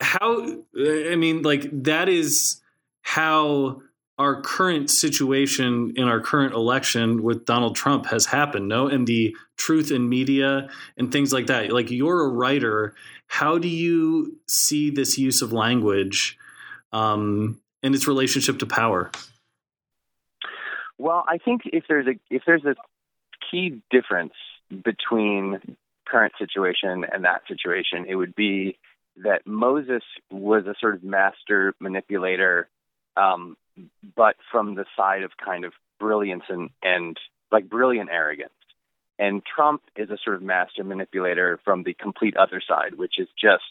how, I mean, like, that is how our current situation in our current election with Donald Trump has happened, no? And the truth in media and things like that. Like, you're a writer. How do you see this use of language um, and its relationship to power? Well, I think if there's a if there's a key difference between current situation and that situation, it would be that Moses was a sort of master manipulator, um, but from the side of kind of brilliance and, and like brilliant arrogance. And Trump is a sort of master manipulator from the complete other side, which is just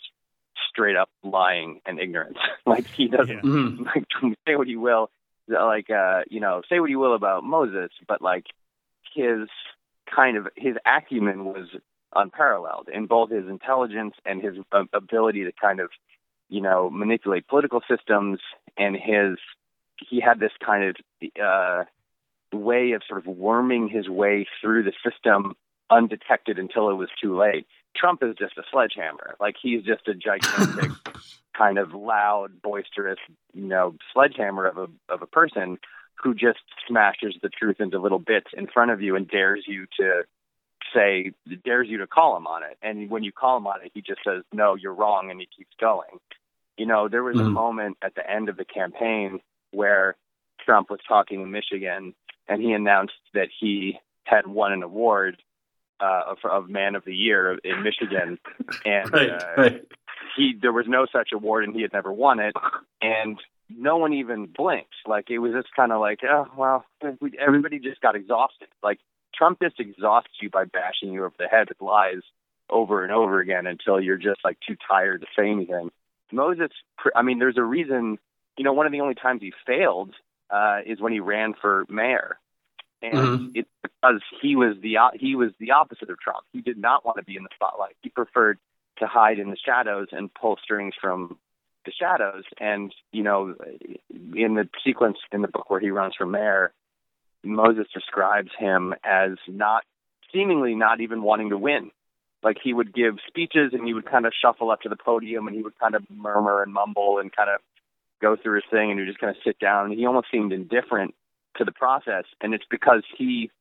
straight up lying and ignorance. <laughs> like he doesn't Yeah. Mhm. <laughs> like say what he will, like uh, you know, say what you will about Moses, but like his kind of his acumen was unparalleled in both his intelligence and his uh, ability to kind of you know, manipulate political systems, and his he had this kind of uh, way of sort of worming his way through the system undetected until it was too late. Trump is just a sledgehammer. Like he's just a gigantic, <laughs> kind of loud, boisterous, you know, sledgehammer of a of a person who just smashes the truth into little bits in front of you and dares you to say dares you to call him on it. And when you call him on it, he just says, "No, you're wrong," and he keeps going. You know, there was a Mhm. moment at the end of the campaign where Trump was talking in Michigan, and he announced that he had won an award uh, of, of Man of the Year in <laughs> Michigan, and Right, uh, right. he there was no such award, and he had never won it, and no one even blinked. Like it was just kind of like, oh well, we, everybody just got exhausted. Like Trump just exhausts you by bashing you over the head with lies over and over again until you're just like too tired to say anything. Moses, pr- I mean, there's a reason. You know, one of the only times he failed uh, is when he ran for mayor, and Mhm. it's because he was the he was the opposite of Trump. He did not want to be in the spotlight. He preferred to hide in the shadows and pull strings from the shadows. And you know, in the sequence in the book where he runs for mayor, Moses describes him as not seemingly not even wanting to win. Like he would give speeches and he would kind of shuffle up to the podium and he would kind of murmur and mumble and kind of go through his thing and he would just kind of sit down. And he almost seemed indifferent to the process. And it's because he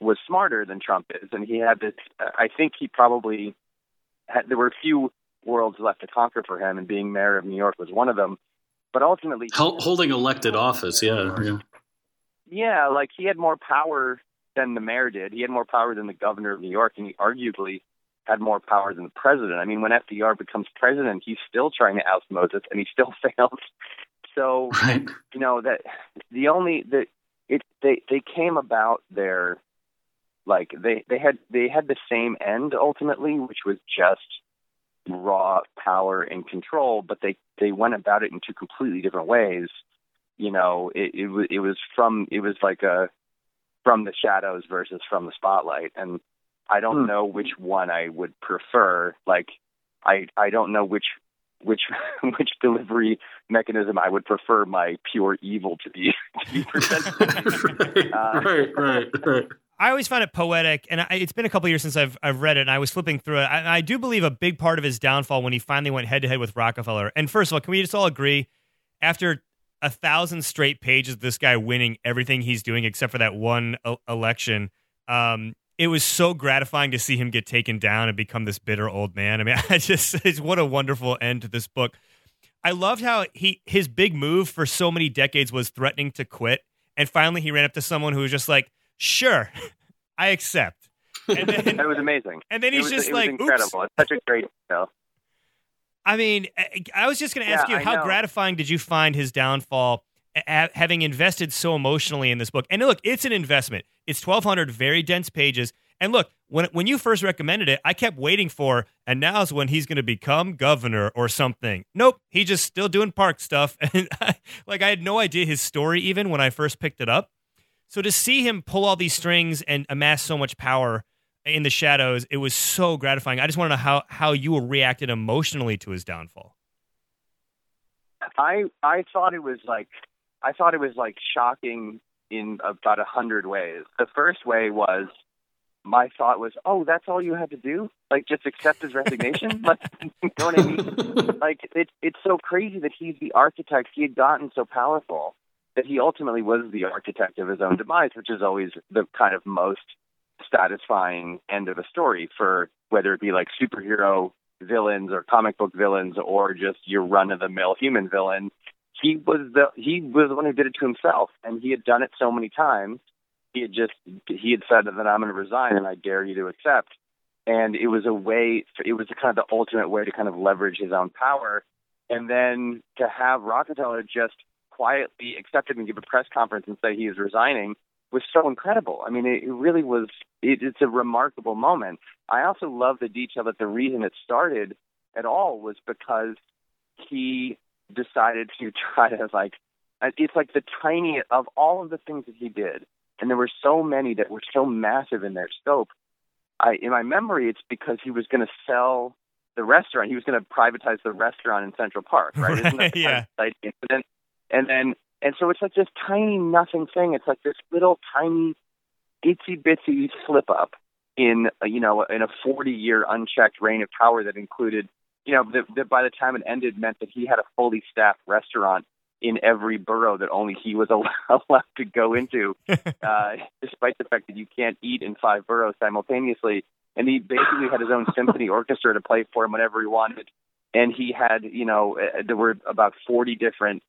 was smarter than Trump is. And he had this, uh, I think he probably had, there were a few worlds left to conquer for him, and being mayor of New York was one of them. But ultimately, Hol- holding elected office, yeah. yeah. yeah, like he had more power than the mayor did. He had more power than the governor of New York, and he arguably had more power than the president. I mean, when FDR becomes president, he's still trying to oust Moses, and he still <laughs> fails. So Right. you know that the only the it they they came about their like they they had they had the same end ultimately, which was just raw power and control, but they they went about it in two completely different ways. You know, it it was it was from it was like a from the shadows versus from the spotlight, and I don't Hmm. know which one I would prefer. Like, I I don't know which which <laughs> which delivery mechanism I would prefer my pure evil to be to be presented. <laughs> right, Uh, right, right, right. I always find it poetic, and I, it's been a couple years since I've I've read it, and I was flipping through it. I, I do believe a big part of his downfall when he finally went head to head with Rockefeller. And first of all, can we just all agree, after a thousand straight pages of this guy winning everything he's doing except for that one e- election, um, it was so gratifying to see him get taken down and become this bitter old man. I mean, <laughs> I just it's what a wonderful end to this book. I loved how he his big move for so many decades was threatening to quit, and finally he ran up to someone who was just like, "Sure, <laughs> I accept." And then, <laughs> That was amazing. and then he's was, just like, incredible. "Oops." It's such a great detail. I mean, I- I was just going to ask Yeah, you, how gratifying did you find his downfall, having invested so emotionally in this book? And look, it's an investment. It's twelve hundred very dense pages. And look, when when you first recommended it, I kept waiting for, and now's when he's going to become governor or something. Nope, he's just still doing park stuff, <laughs> and I, like I had no idea his story even when I first picked it up. So to see him pull all these strings and amass so much power in the shadows, it was so gratifying. I just want to know how how you reacted emotionally to his downfall. I I thought it was like I thought it was like shocking in about a hundred ways. The first way was my thought was, oh, that's all you had to do, like just accept his resignation. <laughs> like, <laughs> you know what I mean? Like it's it's so crazy that he's the architect. He had gotten so powerful that he ultimately was the architect of his own demise, which is always the kind of most satisfying end of a story for whether it be like superhero villains or comic book villains or just your run of the mill human villain. He was the he was the one who did it to himself, and he had done it so many times. He had just he had said that I'm going to resign, and I dare you to accept. And it was a way. It was kind of the ultimate way to kind of leverage his own power, and then to have Rockefeller just quietly accept it and give a press conference and say he is resigning was so incredible. I mean, it, it really was. It, it's a remarkable moment. I also love the detail that the reason it started at all was because he decided to <laughs> try to like. It's like the tiny of all of the things that he did, and there were so many that were so massive in their scope. I, in my memory, it's because he was going to sell the restaurant. He was going to privatize the restaurant in Central Park, right? Isn't that the Yeah. kind of exciting incident? And then, and so it's like this tiny nothing thing. It's like this little tiny itsy bitsy slip up in you know in a 40 year unchecked reign of power that included you know that, that by the time it ended meant that he had a fully staffed restaurant in every borough that only he was <laughs> allowed to go into <laughs> uh, despite the fact that you can't eat in five boroughs simultaneously. And he basically had his own symphony <laughs> orchestra to play for him whenever he wanted. And he had you know uh, there were about 40 different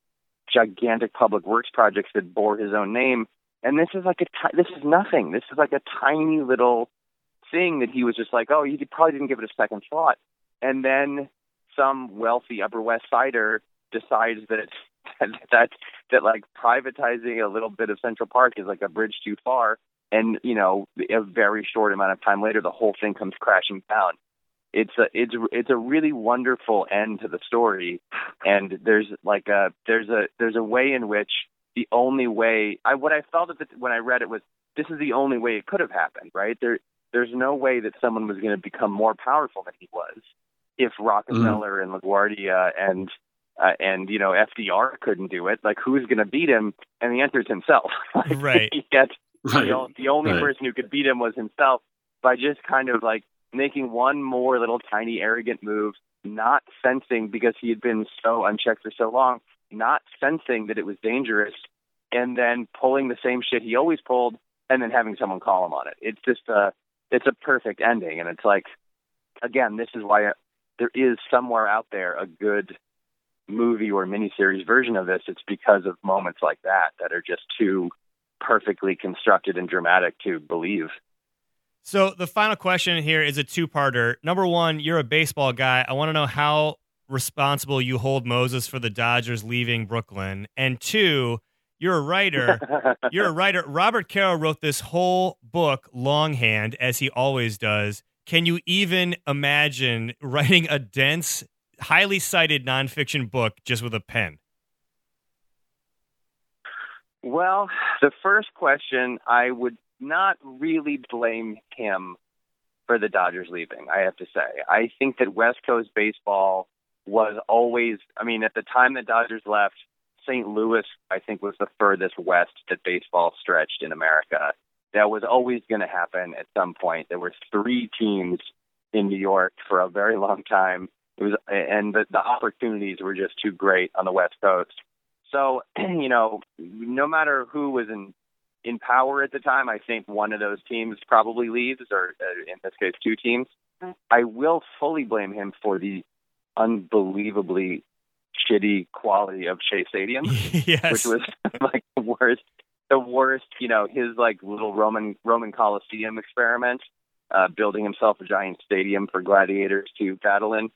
gigantic public works projects that bore his own name. And this is like a this is nothing. This is like a tiny little thing that he was just like oh he probably didn't give it a second thought and then some wealthy upper west sider decides that <laughs> that that, that like privatizing a little bit of central park is like a bridge too far. And you know a very short amount of time later the whole thing comes crashing down. It's a it's it's a really wonderful end to the story. And there's like a there's a there's a way in which the only way I what I felt at the, when I read it was this is the only way it could have happened right? There there's no way that someone was going to become more powerful than he was if Rockefeller and LaGuardia and uh, and you know FDR couldn't do it like who's going to beat him and the answer is himself <laughs> Like, Right. <laughs> yet Right. the, the only Right. person who could beat him was himself by just kind of like making one more little tiny arrogant move, not sensing because he had been so unchecked for so long, not sensing that it was dangerous, and then pulling the same shit he always pulled, and then having someone call him on it. It's just a, it's a perfect ending, and it's like, again, this is why there is somewhere out there a good movie or miniseries version of this. It's because of moments like that that are just too perfectly constructed and dramatic to believe. So the final question here is a two-parter. Number one, you're a baseball guy. I want to know how responsible you hold Moses for the Dodgers leaving Brooklyn. And two, you're a writer. <laughs> You're a writer. Robert Caro wrote this whole book longhand, as he always does. Can you even imagine writing a dense, highly cited nonfiction book just with a pen? Well, the first question, I would not really blame him for the Dodgers leaving, I have to say. I think that West Coast baseball was always, I mean, at the time the Dodgers left, St. Louis, I think, was the furthest west that baseball stretched in America. That was always going to happen at some point. There were three teams in New York for a very long time. It was, and the, the opportunities were just too great on the West Coast. So, <clears throat> you know, no matter who was in in power at the time, I think one of those teams probably leaves, or uh, in this case, two teams. I will fully blame him for the unbelievably shitty quality of Shea Stadium, <laughs> yes. which was <laughs> like the worst. The worst, you know, his like little Roman Roman Coliseum experiment, uh, building himself a giant stadium for gladiators to battle in.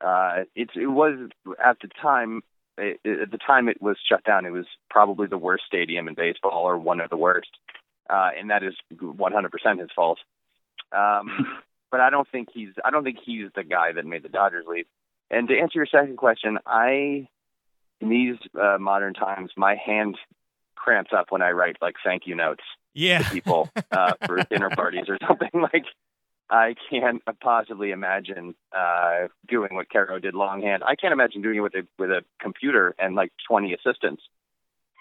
Uh, it's it was at the time it, at the time it was shut down. It was probably the worst stadium in baseball, or one of the worst, uh, and that is 100% his fault. Um, <laughs> but I don't think he's I don't think he's the guy that made the Dodgers leave. And to answer your second question, I in these uh, modern times, my hand cramps up when I write like thank you notes yeah. to people uh, <laughs> for dinner parties or something like. I can't possibly imagine uh, doing what Caro did longhand. I can't imagine doing it with a with a computer and like 20 assistants.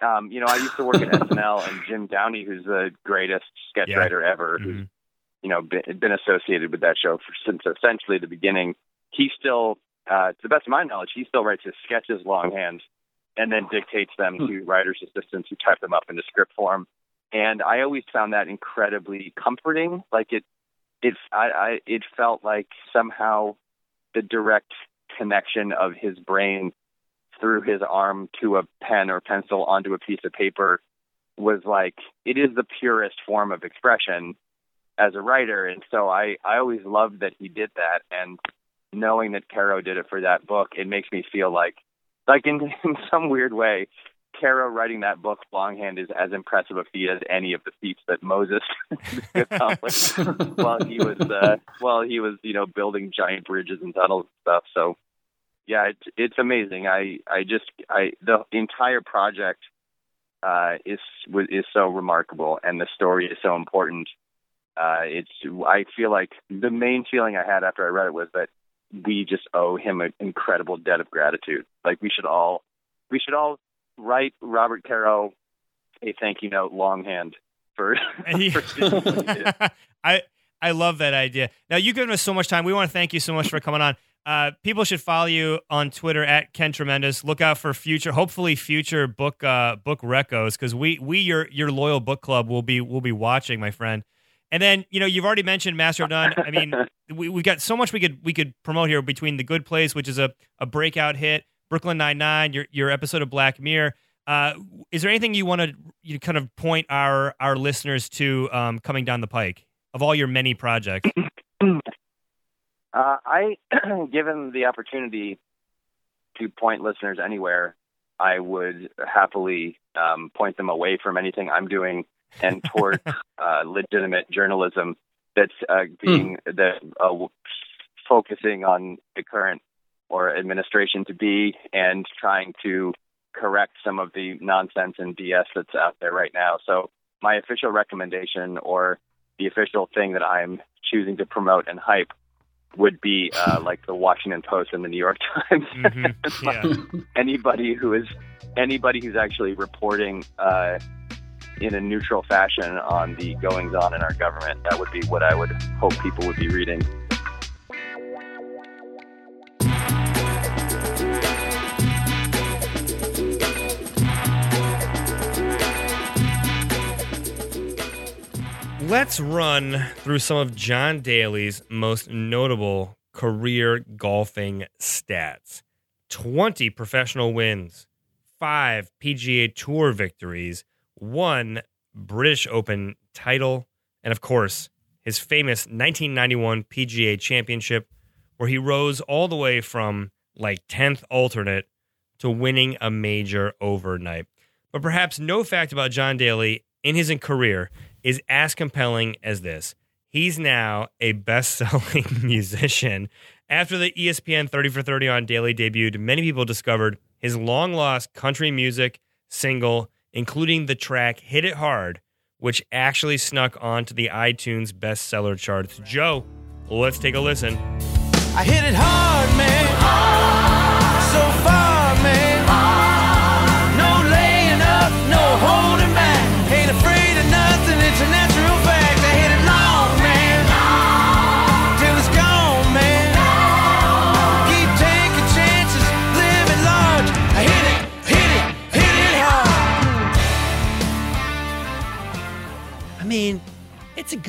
Um, you know, I used to work at <laughs> SNL, and Jim Downey, who's the greatest sketch Yeah. writer ever, who's you know been, been associated with that show for, since essentially the beginning. He still, uh, to the best of my knowledge, he still writes his sketches longhand, and then dictates them hmm. to writers' assistants who type them up into script form. And I always found that incredibly comforting. Like it, it, I, I, it felt like somehow the direct connection of his brain through his arm to a pen or pencil onto a piece of paper was like it is the purest form of expression as a writer and so i i always loved that he did that and knowing that caro did it for that book it makes me feel like like in <laughs> in some weird way caro writing that book longhand is as impressive a feat as any of the feats that moses <laughs> accomplished while he was uh while he was you know building giant bridges and tunnels and stuff. So yeah it's it's amazing. I i just i the entire project uh is is so remarkable and the story is so important. Uh it's i feel like the main feeling i had after i read it was that we just owe him an incredible debt of gratitude. Like we should all we should all write Robert Caro a thank you note longhand for, <laughs> for. <laughs> I I love that idea. Now you've given us so much time. We want to thank you so much for coming on. Uh, people should follow you on Twitter at Ken Tremendous. Look out for future, hopefully future book uh, book recos because we we your your loyal book club will be will be watching, my friend. And then you know you've already mentioned Master of None. I mean, <laughs> we we got so much we could we could promote here between the Good Place, which is a, a breakout hit, Brooklyn Nine Nine, your your episode of Black Mirror. Uh, is there anything you want to you kind of point our our listeners to um, coming down the pike of all your many projects? <clears throat> Uh, I, <clears throat> given the opportunity to point listeners anywhere, I would happily um, point them away from anything I'm doing and toward <laughs> uh, legitimate journalism that's uh, being that uh, focusing on the current or administration to be and trying to correct some of the nonsense and BS that's out there right now. So my official recommendation or the official thing that I'm choosing to promote and hype would be uh, <laughs> like the Washington Post and the New York Times. <laughs> Mhm. Yeah. anybody who is anybody who's actually reporting uh, in a neutral fashion on the goings on in our government, that would be what I would hope people would be reading. Let's run through some of John Daly's most notable career golfing stats 20 professional wins, five PGA Tour victories, one British Open title, and of course, his famous 1991 PGA Championship, where he rose all the way from like 10th alternate to winning a major overnight. But perhaps no fact about John Daly in his career is as compelling as this. He's now a best selling <laughs> musician. After the ESPN 30 for 30 on Daly debuted, many people discovered his long lost country music single, including the track Hit It Hard, which actually snuck onto the iTunes bestseller charts. Joe, let's take a listen. I hit it hard, man. So far,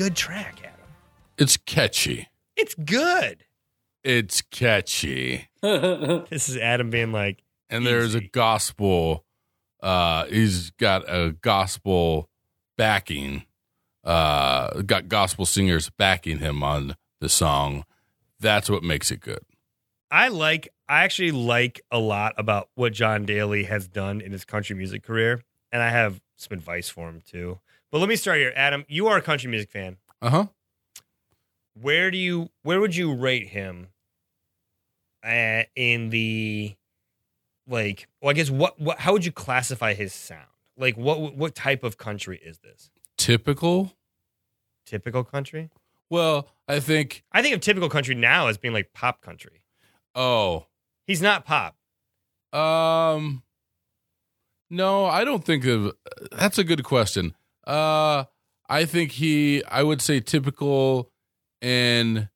good track, Adam. It's catchy. It's good. It's catchy. <laughs> This is Adam being like, And there's a gospel. Uh, he's got a gospel backing. Uh, got gospel singers backing him on the song. That's what makes it good. I like I actually like a lot about what John Daly has done in his country music career, and I have some advice for him too. But let me start here, Adam. You are a country music fan. Uh huh. Where do you where would you rate him uh, in the like? Well, I guess what what how would you classify his sound? Like what what type of country is this? Typical. Typical country? Well, I think. I think of typical country now as being like pop country. Oh, He's not pop. Um, no, I don't think of. That's a good question. Uh, I think he. I would say typical, and,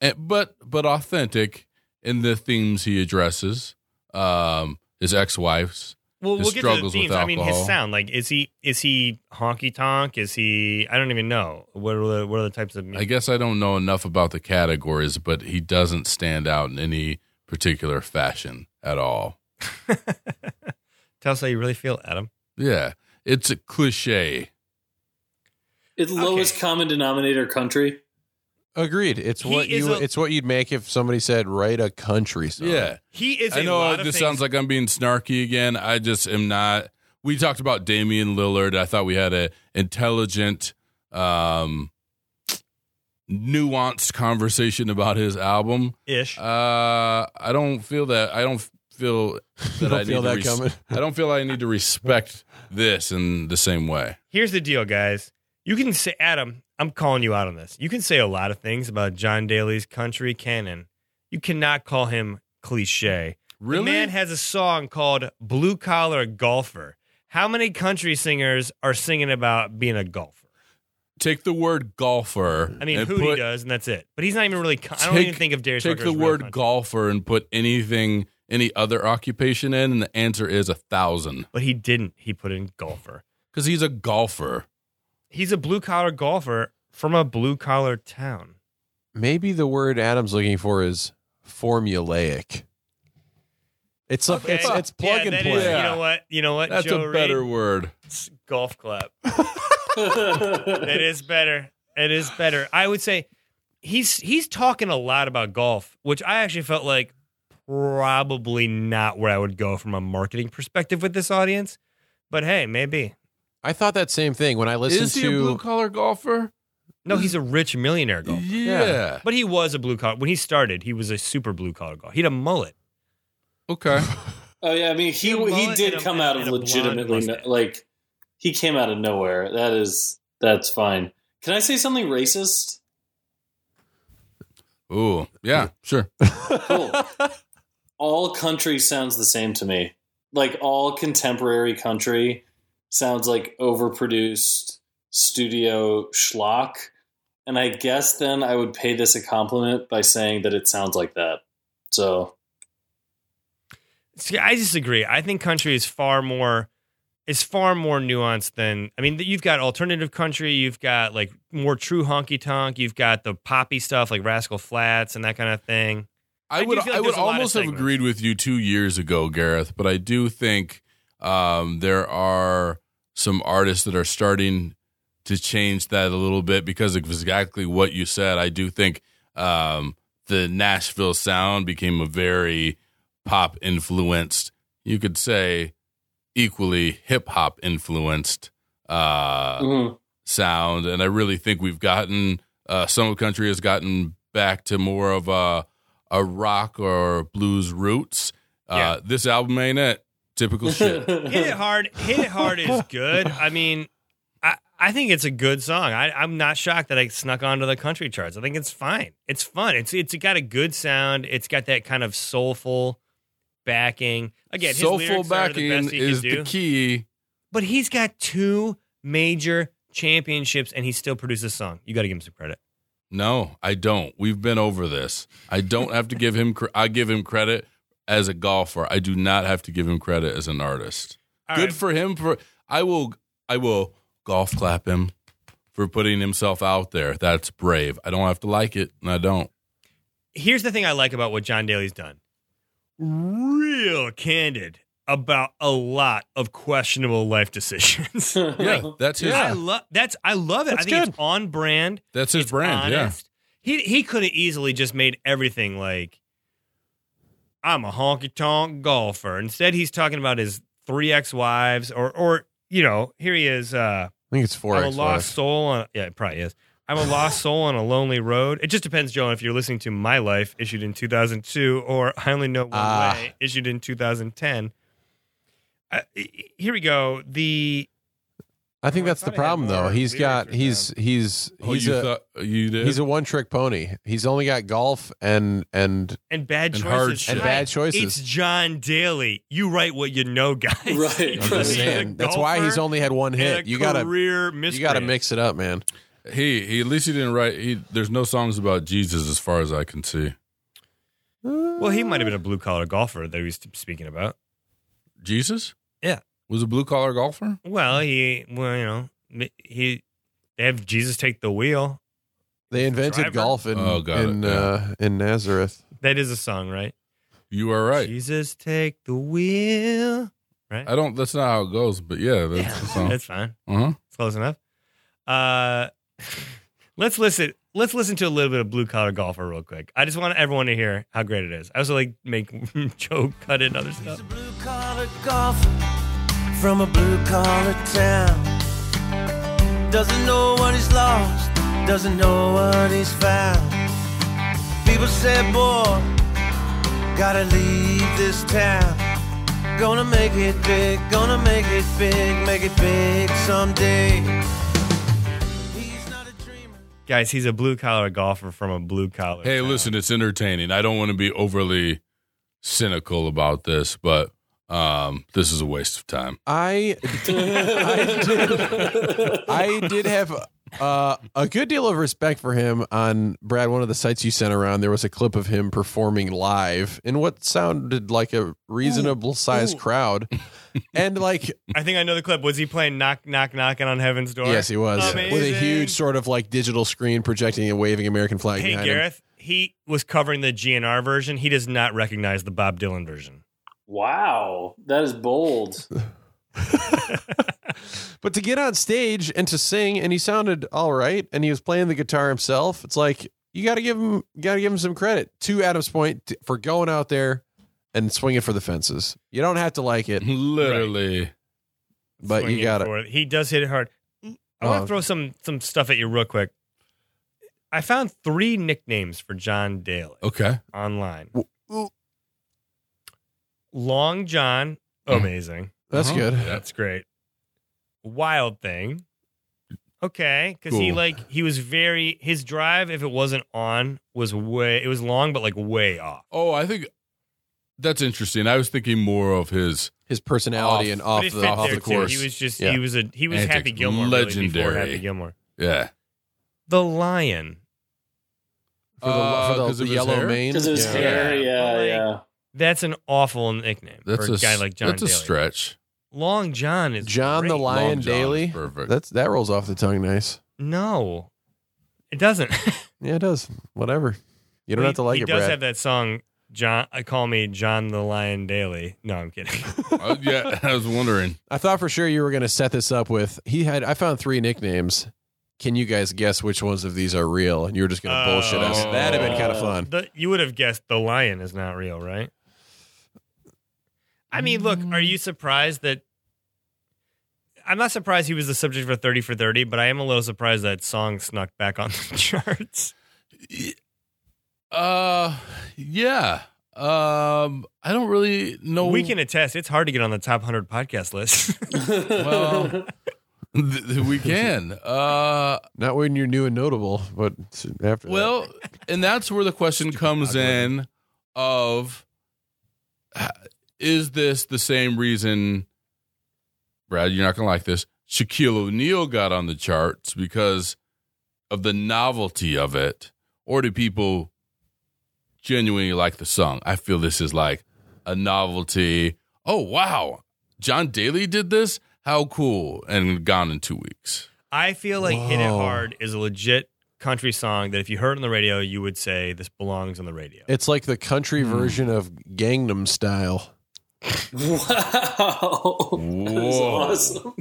and but but authentic in the themes he addresses. Um, his ex-wife's. Well, we'll get to the themes. I mean, his sound. Like, is he is he honky tonk? Is he? I don't even know. What are the what are the types of I guess I don't know enough about the categories, but he doesn't stand out in any particular fashion at all. <laughs> Tell us how you really feel, Adam. Yeah, it's a cliche. It's lowest Okay. common denominator country. Agreed. It's He what is you. a- it's what you'd make if somebody said write a country song. Yeah. He is. I know lot this things- sounds like I'm being snarky again. I just am not. We talked about Damian Lillard. I thought we had a intelligent, um, nuanced conversation about his album. ish. Uh, I don't feel that. I don't feel <laughs> that Don't I feel need that to res- coming. <laughs> I don't feel I need to respect this in the same way. Here's the deal, guys. You can say, Adam. I'm calling you out on this. You can say a lot of things about John Daly's country canon. You cannot call him cliche. Really? The man has a song called Blue Collar Golfer. How many country singers are singing about being a golfer? take the word golfer. I mean, and Hootie put, does, and that's it. But he's not even really. I don't even think of Darius. Take Rucker the word country. golfer and put anything, any other occupation in, and the answer is a thousand. but he didn't. He put in golfer. Because he's a golfer. He's a blue collar golfer from a blue collar town. Maybe the word Adam's looking for is formulaic. It's a, Okay. it's it's plug yeah, and play. is- you know what? You know what? That's Joe a better Reed? word. It's golf clap. <laughs> It is better. It is better. I would say he's he's talking a lot about golf, which I actually felt like probably not where I would go from a marketing perspective with this audience. But hey, maybe. I thought that same thing when I listened to. Is he a blue collar golfer? No, he's a rich millionaire golfer. Yeah. But he was a blue collar when he started. He was a super blue collar golfer. He had a mullet. Okay. <laughs> Oh yeah, I mean he He a he mullet and did a- come out of and a blonde legitimately no, mustache. like he came out of nowhere. That is that's fine. Can I say something racist? Ooh. Yeah, sure. Cool. <laughs> all country sounds the same to me. Like all contemporary country sounds like overproduced studio schlock. And I guess then I would pay this a compliment by saying that it sounds like that. So See, I disagree. I think country is far more is far more nuanced than I mean. You've got alternative country. You've got like more true honky tonk. You've got the poppy stuff like Rascal Flatts and that kind of thing. I I would like I would there's a lot of almost have agreed with you two years ago, Gareth, but I do think um, there are some artists that are starting to change that a little bit because of exactly what you said. I do think um, the Nashville sound became a very pop influenced, you could say equally hip hop influenced uh, mhm. sound, and I really think we've gotten uh, some country has gotten back to more of a a rock or blues roots. Uh, This album ain't it. Typical shit. <laughs> Hit it hard. Hit it hard is good. I mean, I, I think it's a good song. I, I'm not shocked that I snuck onto the country charts. I think it's fine. It's fun. It's it's got a good sound. It's got that kind of soulful backing. Again, his Soulful lyrics are the backing best he is can do. the key. But he's got two major championships and he still produces a song. You got to give him some credit. No, I don't. We've been over this. I don't have to give him. Cre- I give him credit as a golfer. I do not have to give him credit as an artist. All Good right. for him. For I will. I will golf clap him for putting himself out there. That's brave. I don't have to like it, and I don't. Here's the thing I like about what John Daly's done. Real candid about a lot of questionable life decisions. <laughs> Yeah, that's his. I love that's I love it. That's I think good. it's on brand. That's his it's brand. Yeah. He he could have easily just made everything like I'm a honky tonk golfer. Instead, he's talking about his three ex wives, or or you know, here he is. Uh, I think it's four I'm a X lost soul. On, yeah, it probably is. I'm a lost <laughs> soul on a lonely road. It just depends, Joe, if you're listening to My Life, issued in 2002, or I Only Know One Ah. Way, issued in 2010. Uh, here we go. The I think Oh, that's the I had problem, though. more He's lyrics got written he's he's Oh, he's you a thought you did? he's a one trick pony. He's only got golf and and and bad And choices. hard and bad choices. It's John Daly. You write what you know, guys. <laughs> Right, I'm right. just saying. That's why he's only had one hit. You gotta career you gotta mix it up, man. he he. At least he didn't write. He there's no songs about Jesus as far as I can see. Well, he might have been a blue collar golfer that he was speaking about. Jesus. Yeah. Was a blue collar golfer. Well, he, well, you know, he, they have Jesus take the wheel. They invented Driver? golf in Oh, got it, in yeah. uh, in Nazareth. That is a song, right? You are right. Jesus take the wheel. Right? I don't. That's not how it goes. But yeah, that's yeah, the song. that's fine. Uh huh. It's close enough. Uh, <laughs> let's listen. Let's listen to a little bit of blue collar golfer real quick. I just want everyone to hear how great it is. I also like make <laughs> Joe cut in other stuff. He's collar golfer from a blue collar town. Doesn't know what he's lost, doesn't know what he's found. People say, boy, gotta leave this town. Gonna make it big, gonna make it big, make it big someday. He's not a dreamer. Guys, he's a blue collar golfer from a blue collar. Hey, town. listen, it's entertaining. I don't want to be overly cynical about this, but um, this is a waste of time. I I did I did have uh, a good deal of respect for him on Brad. One of the sites you sent around, there was a clip of him performing live in what sounded like a reasonable sized crowd, and like I think I know the clip. Was he playing knock knock knocking on heaven's door? yes, he was with a huge sort of like digital screen projecting and waving American flag Hey behind him. Gareth, he was covering the GNR version. He does not recognize the Bob Dylan version. Wow, that is bold. <laughs> <laughs> But to get on stage and to sing, and he sounded all right, and he was playing the guitar himself. It's like you got to give him, got to give him some credit. To Adam's point, t- for going out there and swinging for the fences. You don't have to like it, <laughs> Literally. but Swinging you got to. it. He does hit it hard. I want to uh-huh. throw some some stuff at you real quick. I found three nicknames for John Daly Okay. online. Ooh. Long John, amazing. That's Uh-huh. good. That's great. Wild Thing. Okay, because he Cool. like he was very his drive. If it wasn't on, was way it was long, but like way off. Oh, I think that's interesting. I was thinking more of his His personality Off. and But off it the fit off there the too. course. He was just Yeah. he was a he was Antic, Happy Gilmore really before legendary. Happy Gilmore. yeah. The Lion. for the, Uh, for the, 'cause the of his yellow hair? mane. Because of his Yeah. hair, Yeah. yeah, yeah. That's an awful nickname That's for a a guy like John That's a stretch. Long John is John the. Lion Long John is Daly. perfect. That's that rolls off the tongue nice. No, it doesn't. <laughs> Yeah, it does. Whatever. You don't He- have to like it. he does Brad. have that song. John, I call me John the Lion Daly. No, I'm kidding. <laughs> Uh, yeah, I was wondering. I thought for sure you were going to set this up with he had. I found three nicknames. Can you guys guess which ones of these are real? And you were just going to bullshit us. That'd have been kind of fun. The, you would have guessed the lion is not real, right? I mean, look, are you surprised that? I'm not surprised he was the subject for 30 for 30, but I am a little surprised that song snuck back on the <laughs> charts. Uh, yeah. Um, I don't really know. We can attest it's hard to get on the top 100 podcast list. <laughs> Well, th- th- we can. Uh, Not when you're new and notable, but after. that. well, and that's where the question comes in: of uh, is this the same reason? Brad, you're not gonna like this. Shaquille O'Neal got on the charts because of the novelty of it, or do people genuinely like the song? I feel this is like a novelty. Oh wow, John Daly did this. How cool! And gone in two weeks. I feel like Hit It Hard is a legit country song that if you heard on the radio, you would say this belongs on the radio. it's like the country Hmm. version of Gangnam Style. Wow. That is awesome.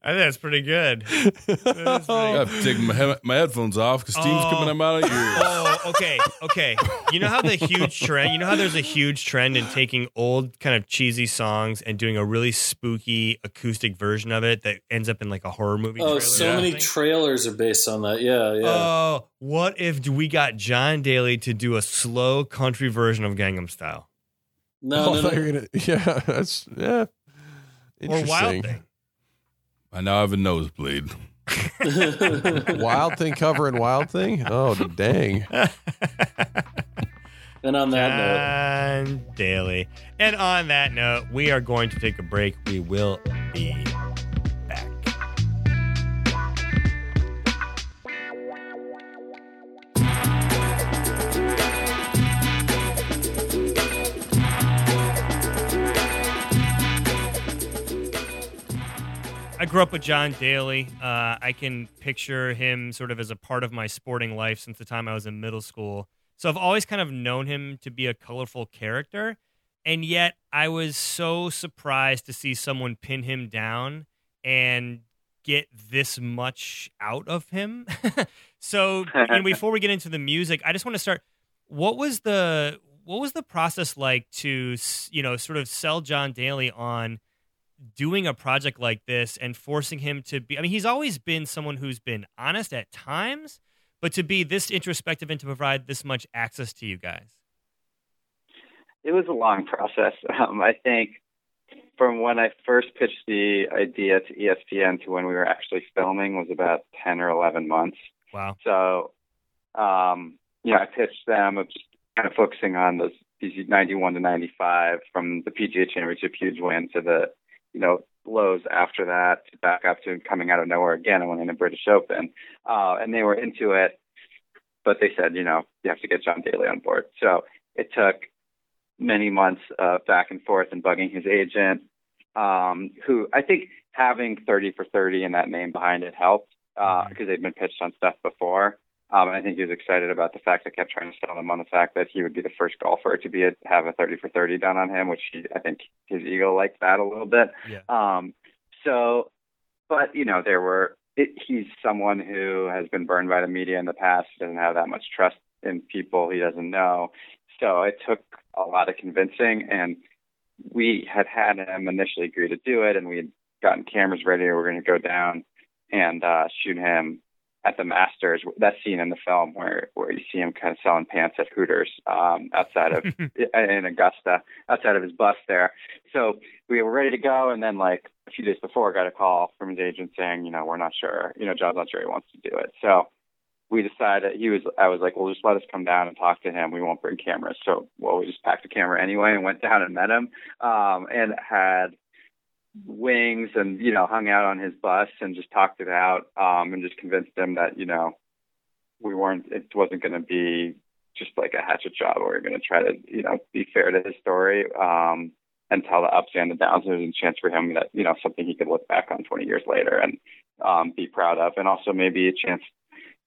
I think that's pretty good. <laughs> That's pretty I have to take my, my headphones off because steam's Oh. coming out of my ears. Oh, okay, okay. You know how the huge <laughs> trend, you know how there's a huge trend in taking old kind of cheesy songs and doing a really spooky acoustic version of it that ends up in like a horror movie. Oh, trailer so many something? trailers are based on that. Yeah, yeah. Oh, what if we got John Daly to do a slow country version of Gangnam Style no, <laughs> Oh, no, I thought no. you were gonna- yeah, that's yeah. or Interesting. Wild Thing? I now have a nosebleed. <laughs> Wild thing covering wild thing. Oh dang! <laughs> and on that note, John Daly. And on that note, we are going to take a break. We will be I grew up with John Daly. Uh, I can picture him sort of as a part of my sporting life since the time I was in middle school. So I've always kind of known him to be a colorful character. And yet I was so surprised to see someone pin him down and get this much out of him. <laughs> so know, before we get into the music, I just want to start. What was the what was the process like to you know sort of sell John Daly on doing a project like this and forcing him to be? I mean, he's always been someone who's been honest at times, but to be this introspective and to provide this much access to you guys. it was a long <laughs> process. Um, I think from when I first pitched the idea to ESPN to when we were actually filming was about 10 or 11 months. Wow. So, um, you know, I pitched them of just kind of focusing on those these 91 to 95 from the PGA Championship huge win to the, you know, blows after that back up to coming out of nowhere again and winning the British Open. Uh, and they were into it, but they said, you know, you have to get John Daly on board. So it took many months of back and forth and bugging his agent, um, who I think having 30 for 30 and that name behind it helped because uh, they'd been pitched on stuff before. Um, I think he was excited about the fact I kept trying to sell him on the fact that he would be the first golfer to be a, have a 30 for 30 done on him, which he, I think his ego liked that a little bit. Yeah. Um, so, but you know, there were. It, he's someone who has been burned by the media in the past. He doesn't have that much trust in people he doesn't know. So it took a lot of convincing, and we had had him initially agree to do it, and we had gotten cameras ready. We were going to go down and uh, shoot him at the Masters. That scene in the film where where you see him kind of selling pants at Hooters um, outside of <laughs> in Augusta, outside of his bus there. So we were ready to go, and then like a few days before, I got a call from his agent saying, you know, we're not sure. You know, John's not sure he wants to do it. So we decided he was. I was like, well, just let us come down and talk to him. We won't bring cameras. So well, we just packed a camera anyway and went down and met him, um, and had wings and you know hung out on his bus and just talked it out um and just convinced him that you know we weren't it wasn't going to be just like a hatchet job we were going to try to you know be fair to his story um and tell the ups and the downs. There's a chance for him that you know something he could look back on 20 years later and um be proud of. And also maybe a chance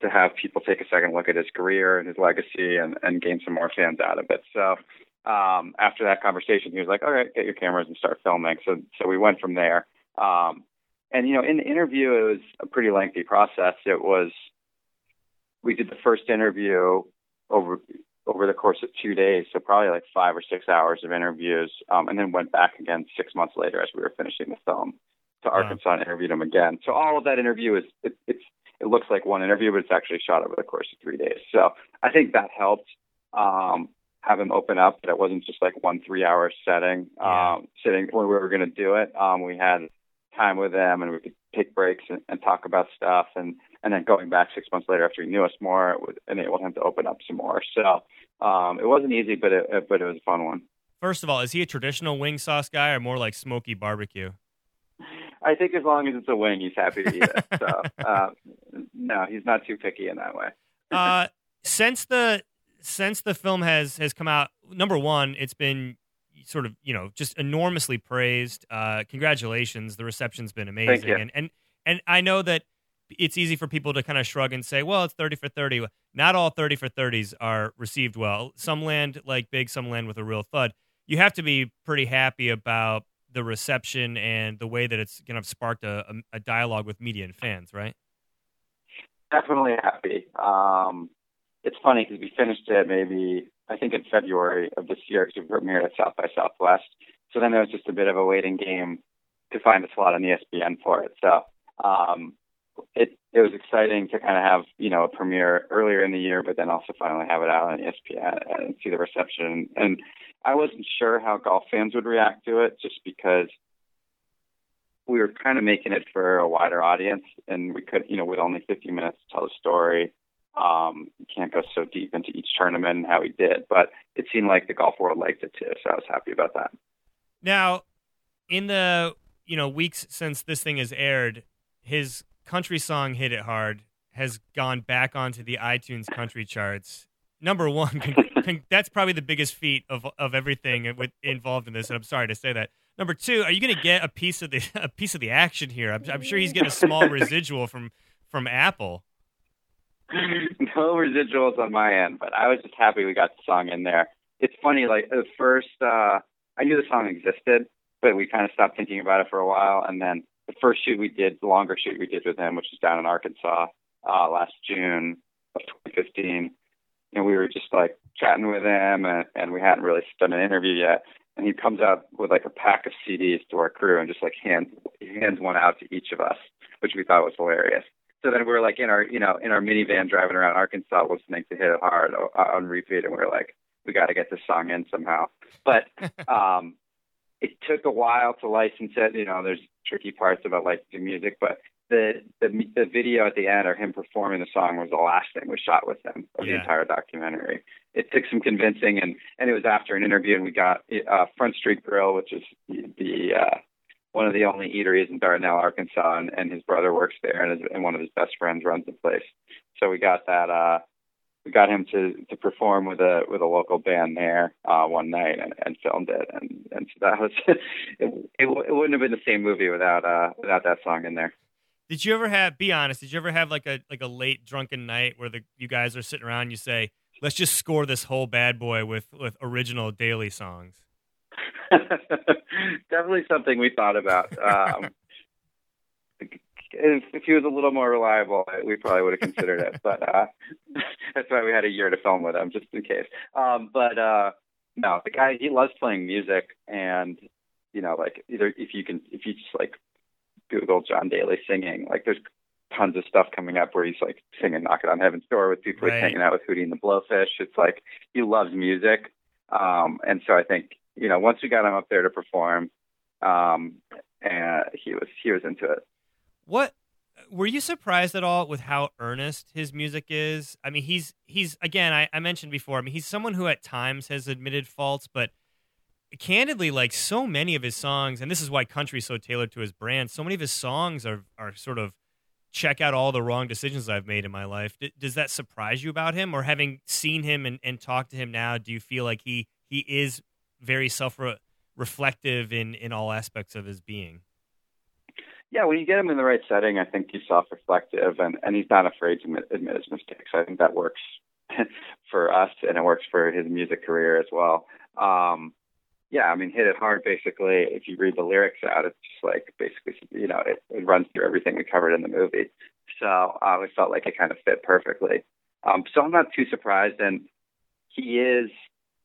to have people take a second look at his career and his legacy and and gain some more fans out of it. So um, after that conversation, he was like, "All right, get your cameras and start filming." So, so we went from there. Um, and you know, in the interview, it was a pretty lengthy process. It was we did the first interview over over the course of two days, so probably like five or six hours of interviews, um, and then went back again six months later as we were finishing the film to Arkansas and interviewed him again. So all of that interview is it, it's it looks like one interview, but it's actually shot over the course of three days. So I think that helped. Um, have him open up that it wasn't just like one three hour setting Yeah. um sitting when we were going to do it. Um we had time with him and we could take breaks and, and talk about stuff. And and then going back six months later after he knew us more it would enable him to open up some more. So um it wasn't easy but it it- but it was a fun First of all, is he a traditional wing sauce guy or more like smoky barbecue? i think as long as it's a wing he's happy to eat it. <laughs> So uh no he's not too picky in that way. Uh, since the since the film has has come out, number one, it's been sort of you know just enormously praised. Uh, congratulations, the reception's been amazing, and and and I know that it's easy for people to kind of shrug and say, well, it's thirty for thirty. Not all thirty for thirties are received well. Some land like big, some land with a real thud. You have to be pretty happy about the reception and the way that it's kind of sparked a, a, a dialogue with media and fans, right? definitely happy. Um, it's funny because we finished it maybe I think in February of this year because we premiered at South by Southwest. So then there was just a bit of a waiting game to find a slot on ESPN for it. So um, it it was exciting to kind of have you know a premiere earlier in the year, but then also finally have it out on ESPN and see the reception. And I wasn't sure how golf fans would react to it, just because we were kind of making it for a wider audience, and we could, you know, with only 50 minutes to tell the story, um, you can't go so deep into each tournament and how he did. But it seemed like the golf world liked it too, so I was happy about that. Now, in the you know weeks since this thing has aired, his country song "Hit It Hard" has gone back onto the iTunes country charts. Number one, <laughs> that's probably the biggest feat of of everything with, involved in this, and I'm sorry to say that. Number two, are you going to get a piece of the <laughs> a piece of the action here? I'm, I'm sure he's getting a small <laughs> residual from from Apple. <laughs> no residuals on my end, but I was just happy we got the song in there. It's funny, like the first, uh, I knew the song existed, but we kind of stopped thinking about it for a while. And then the first shoot we did, the longer shoot we did with him, which was down in Arkansas uh, last June of 2015, and we were just like chatting with him, and, and we hadn't really done an interview yet. And he comes out with like a pack of CDs to our crew and just like hands hands one out to each of us, which we thought was hilarious. So then we were like in our, you know, in our minivan driving around Arkansas, listening to "Hit It Hard" on repeat, and we were like, we got to get this song in somehow. But <laughs> um, it took a while to license it. You know, there's tricky parts about licensing music, but the, the the video at the end or him performing the song was the last thing we shot with him of the entire documentary. It took some convincing, and and it was after an interview, and we got uh, Front Street Grill, which is the, the uh, one of the only eateries in Dardanelle, Arkansas, and, and his brother works there, and, his, and one of his best friends runs the place. So we got that. Uh, we got him to to perform with a with a local band there uh, one night and, and filmed it, and and so that was <laughs> it, it. It wouldn't have been the same movie without uh without that song in there. Did you ever have? Be honest. Did you ever have like a like a late drunken night where the you guys are sitting around? and You say, "Let's just score this whole bad boy with with original Daly songs." <laughs> Definitely something we thought about. Um, if, if he was a little more reliable, we probably would have considered it. But uh, <laughs> that's why we had a year to film with him, just in case. Um, but uh, no, the guy he loves playing music, and you know, like either if you can, if you just like Google John Daly singing, like there's tons of stuff coming up where he's like singing "Knock It on Heaven's Door" with people. Right. Hanging out with Hootie and the Blowfish. It's like he loves music, um, and so I think you know once we got him up there to perform, um, and he was he was into it. What were you surprised at all with how earnest his music is? I mean, he's he's again. I, I mentioned before. I mean, he's someone who at times has admitted faults, but candidly, like so many of his songs, and this is why country's so tailored to his brand. So many of his songs are are sort of check out all the wrong decisions I've made in my life. D- does that surprise you about him, or having seen him and, and talked to him now, do you feel like he he is very self reflective in in all aspects of his being? Yeah, when you get him in the right setting, I think he's self-reflective and, and he's not afraid to admit, admit his mistakes. I think that works <laughs> for us and it works for his music career as well. Um, yeah, I mean, hit it hard. Basically, if you read the lyrics out, it's just like basically, you know, it, it runs through everything we covered in the movie. So uh, felt like it kind of fit perfectly. Um, so I'm not too surprised, and he is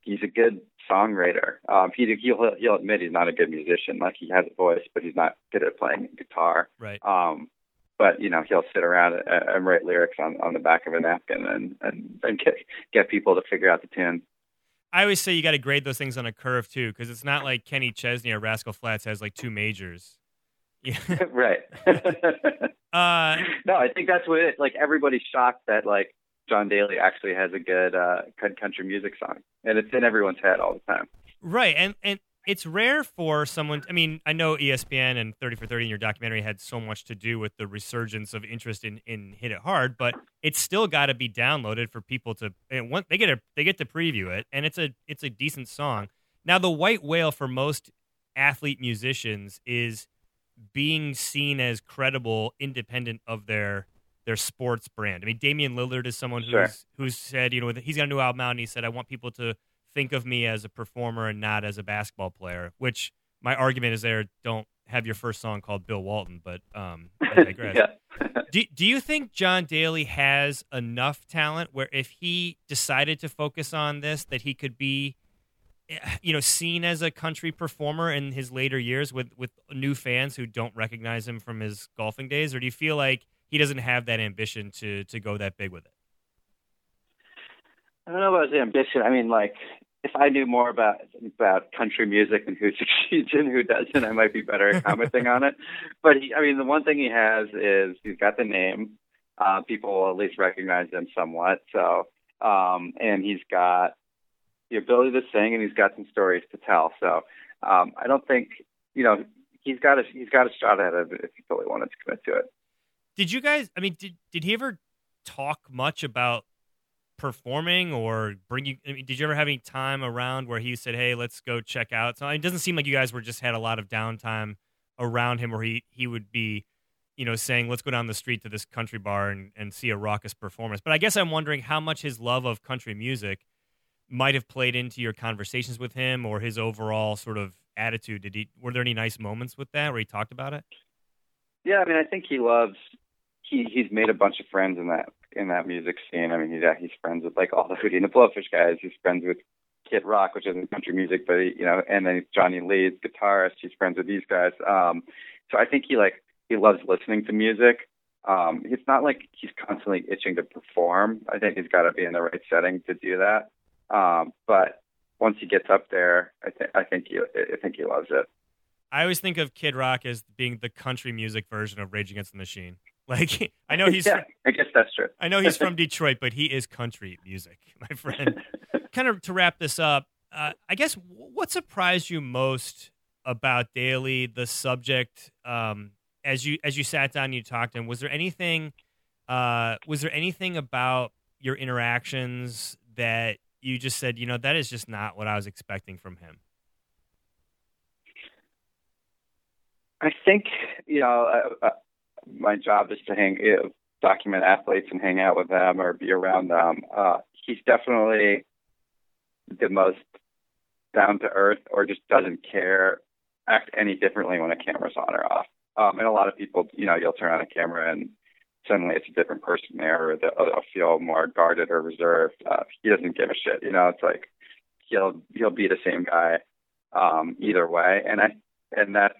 he's a good songwriter. Um, he he'll he'll admit he's not a good musician. Like he has a voice, but he's not good at playing guitar. Right. Um, but you know he'll sit around and, and write lyrics on, on the back of a napkin and and, and get get people to figure out the tune. I always say you got to grade those things on a curve too, because it's not like Kenny Chesney or Rascal Flatts has like two majors. <laughs> Yeah. <laughs> right. <laughs> uh, no, I think that's what it. Like everybody's shocked that like John Daly actually has a good uh, country music song, and it's in everyone's head all the time. right, and and it's rare for someone. I mean, I know ESPN and Thirty for Thirty in your documentary had so much to do with the resurgence of interest in in Hit It Hard, but it's still got to be downloaded for people to. And once they get a they get to preview it, and it's a it's a decent song. Now, the white whale for most athlete musicians is being seen as credible, independent of their their sports brand. I mean, Damian Lillard is someone who's Sure. who's said, you know, he's got a new album out, and he said, I want people to think of me as a performer and not as a basketball player. Which my argument is there. Don't have your first song called Bill Walton, but um, I <laughs> digress. yeah. Do, do you think John Daly has enough talent where if he decided to focus on this, that he could be, eh, you know, seen as a country performer in his later years with with new fans who don't recognize him from his golfing days, or do you feel like he doesn't have that ambition to to go that big with it? I don't know about his ambition. I mean, like, if I knew more about about country music and who <laughs> succeeds and who doesn't, I might be better at commenting on it. <laughs> But he, I mean, the one thing he has is he's got the name. Uh, people will at least recognize him somewhat. So, um, and he's got the ability to sing, and he's got some stories to tell. So, um, I don't think you know he's got a he's got a shot at it if he really wanted to commit to it. Did you guys? I mean, did did he ever talk much about performing or bring you? I mean, did you ever have any time around where he said, "Hey, let's go check out"? So it doesn't seem like you guys were just had a lot of downtime around him, where he he would be, you know, saying, "Let's go down the street to this country bar and and see a raucous performance." But I guess I'm wondering how much his love of country music might have played into your conversations with him or his overall sort of attitude. Did he? Were there any nice moments with that where he talked about it? Yeah, I mean, I think he loves. He he's made a bunch of friends in that in that music scene. I mean, he's he's friends with like all the Hootie and the Blowfish guys. He's friends with Kid Rock, which isn't country music, but he, you know, and then Johnny Lee's guitarist. He's friends with these guys. Um, so I think he like he loves listening to music. Um, it's not like he's constantly itching to perform. I think he's got to be in the right setting to do that. Um, but once he gets up there, I think I think he I think he loves it. I always think of Kid Rock as being the country music version of Rage Against the Machine. <laughs> Like I know he's yeah, I guess that's true. I know he's from <laughs> Detroit, but he is country music, my <laughs> friend. kind of to wrap this up, uh, I guess what surprised you most about Daly, the subject, um, as you as you sat down and you talked to him? Was there anything? Uh, was there anything about your interactions that you just said, you know, that is just not what I was expecting from him? I think you know uh, uh, my job is to hang, you document athletes and hang out with them or be around them. Uh, he's definitely the most down to earth, or just doesn't care, act any differently when a camera's on or off. Um, and a lot of people, you know, you'll turn on a camera and suddenly it's a different person there, or they'll, they'll feel more guarded or reserved. Uh, he doesn't give a shit. You know, it's like he'll he'll be the same guy um, either way. And I and that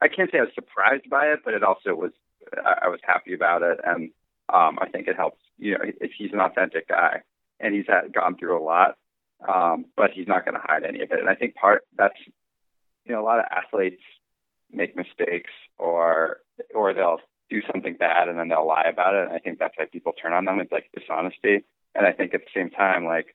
I can't say I was surprised by it, but it also was I, was happy about it, and um, I think it helps. You know, if he's an authentic guy, and he's had, gone through a lot, um, but he's not going to hide any of it. And I think part that's you know a lot of athletes make mistakes or or they'll do something bad and then they'll lie about it. And I think that's why people turn on them. It's like dishonesty. And I think at the same time, like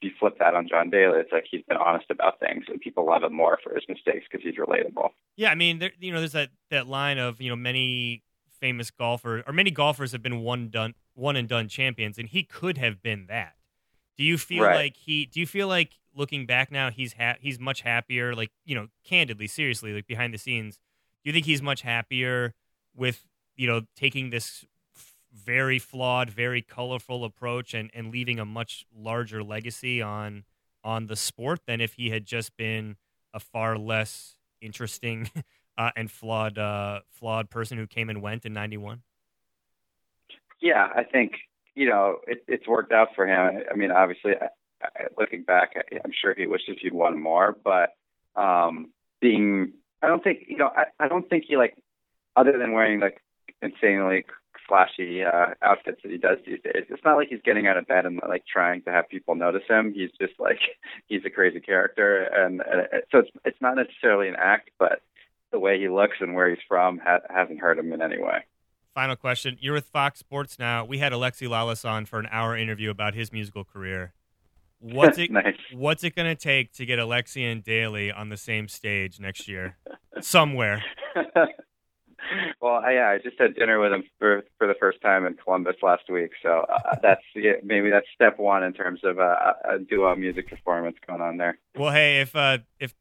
if you flip that on John Daly, it's like he's been honest about things, and people love him more for his mistakes because he's relatable. Yeah, I mean, there, you know, there's that that line of you know many famous golfers or many golfers have been one done one and done champions, and he could have been that. Do you feel Right. like he? Do you feel like looking back now, he's ha- he's much happier? Like you know, candidly, seriously, like behind the scenes, do you think he's much happier with you know taking this f- very flawed, very colorful approach and and leaving a much larger legacy on on the sport than if he had just been a far less interesting <laughs> uh, and flawed uh, flawed person who came and went in '91? Yeah, I think you know it, it's worked out for him. I mean, obviously, I, I, looking back, I, I'm sure he wishes he'd won more. But um, being, I don't think you know, I, I don't think he like, other than wearing like insanely flashy uh, outfits that he does these days. It's not like he's getting out of bed and like trying to have people notice him. He's just like <laughs> he's a crazy character, and, and so it's it's not necessarily an act, but the way he looks and where he's from ha- hasn't hurt him in any way. Final question: You're with Fox Sports now. We had Alexi Lalas on for an hour interview about his musical career. What's it? <laughs> nice. What's it going to take to get Alexi and Daly on the same stage next year, somewhere? <laughs> well, I, yeah, I just had dinner with him for for the first time in Columbus last week, so uh, that's yeah, maybe that's step one in terms of uh, a duo music performance going on there. Well, hey, if uh, if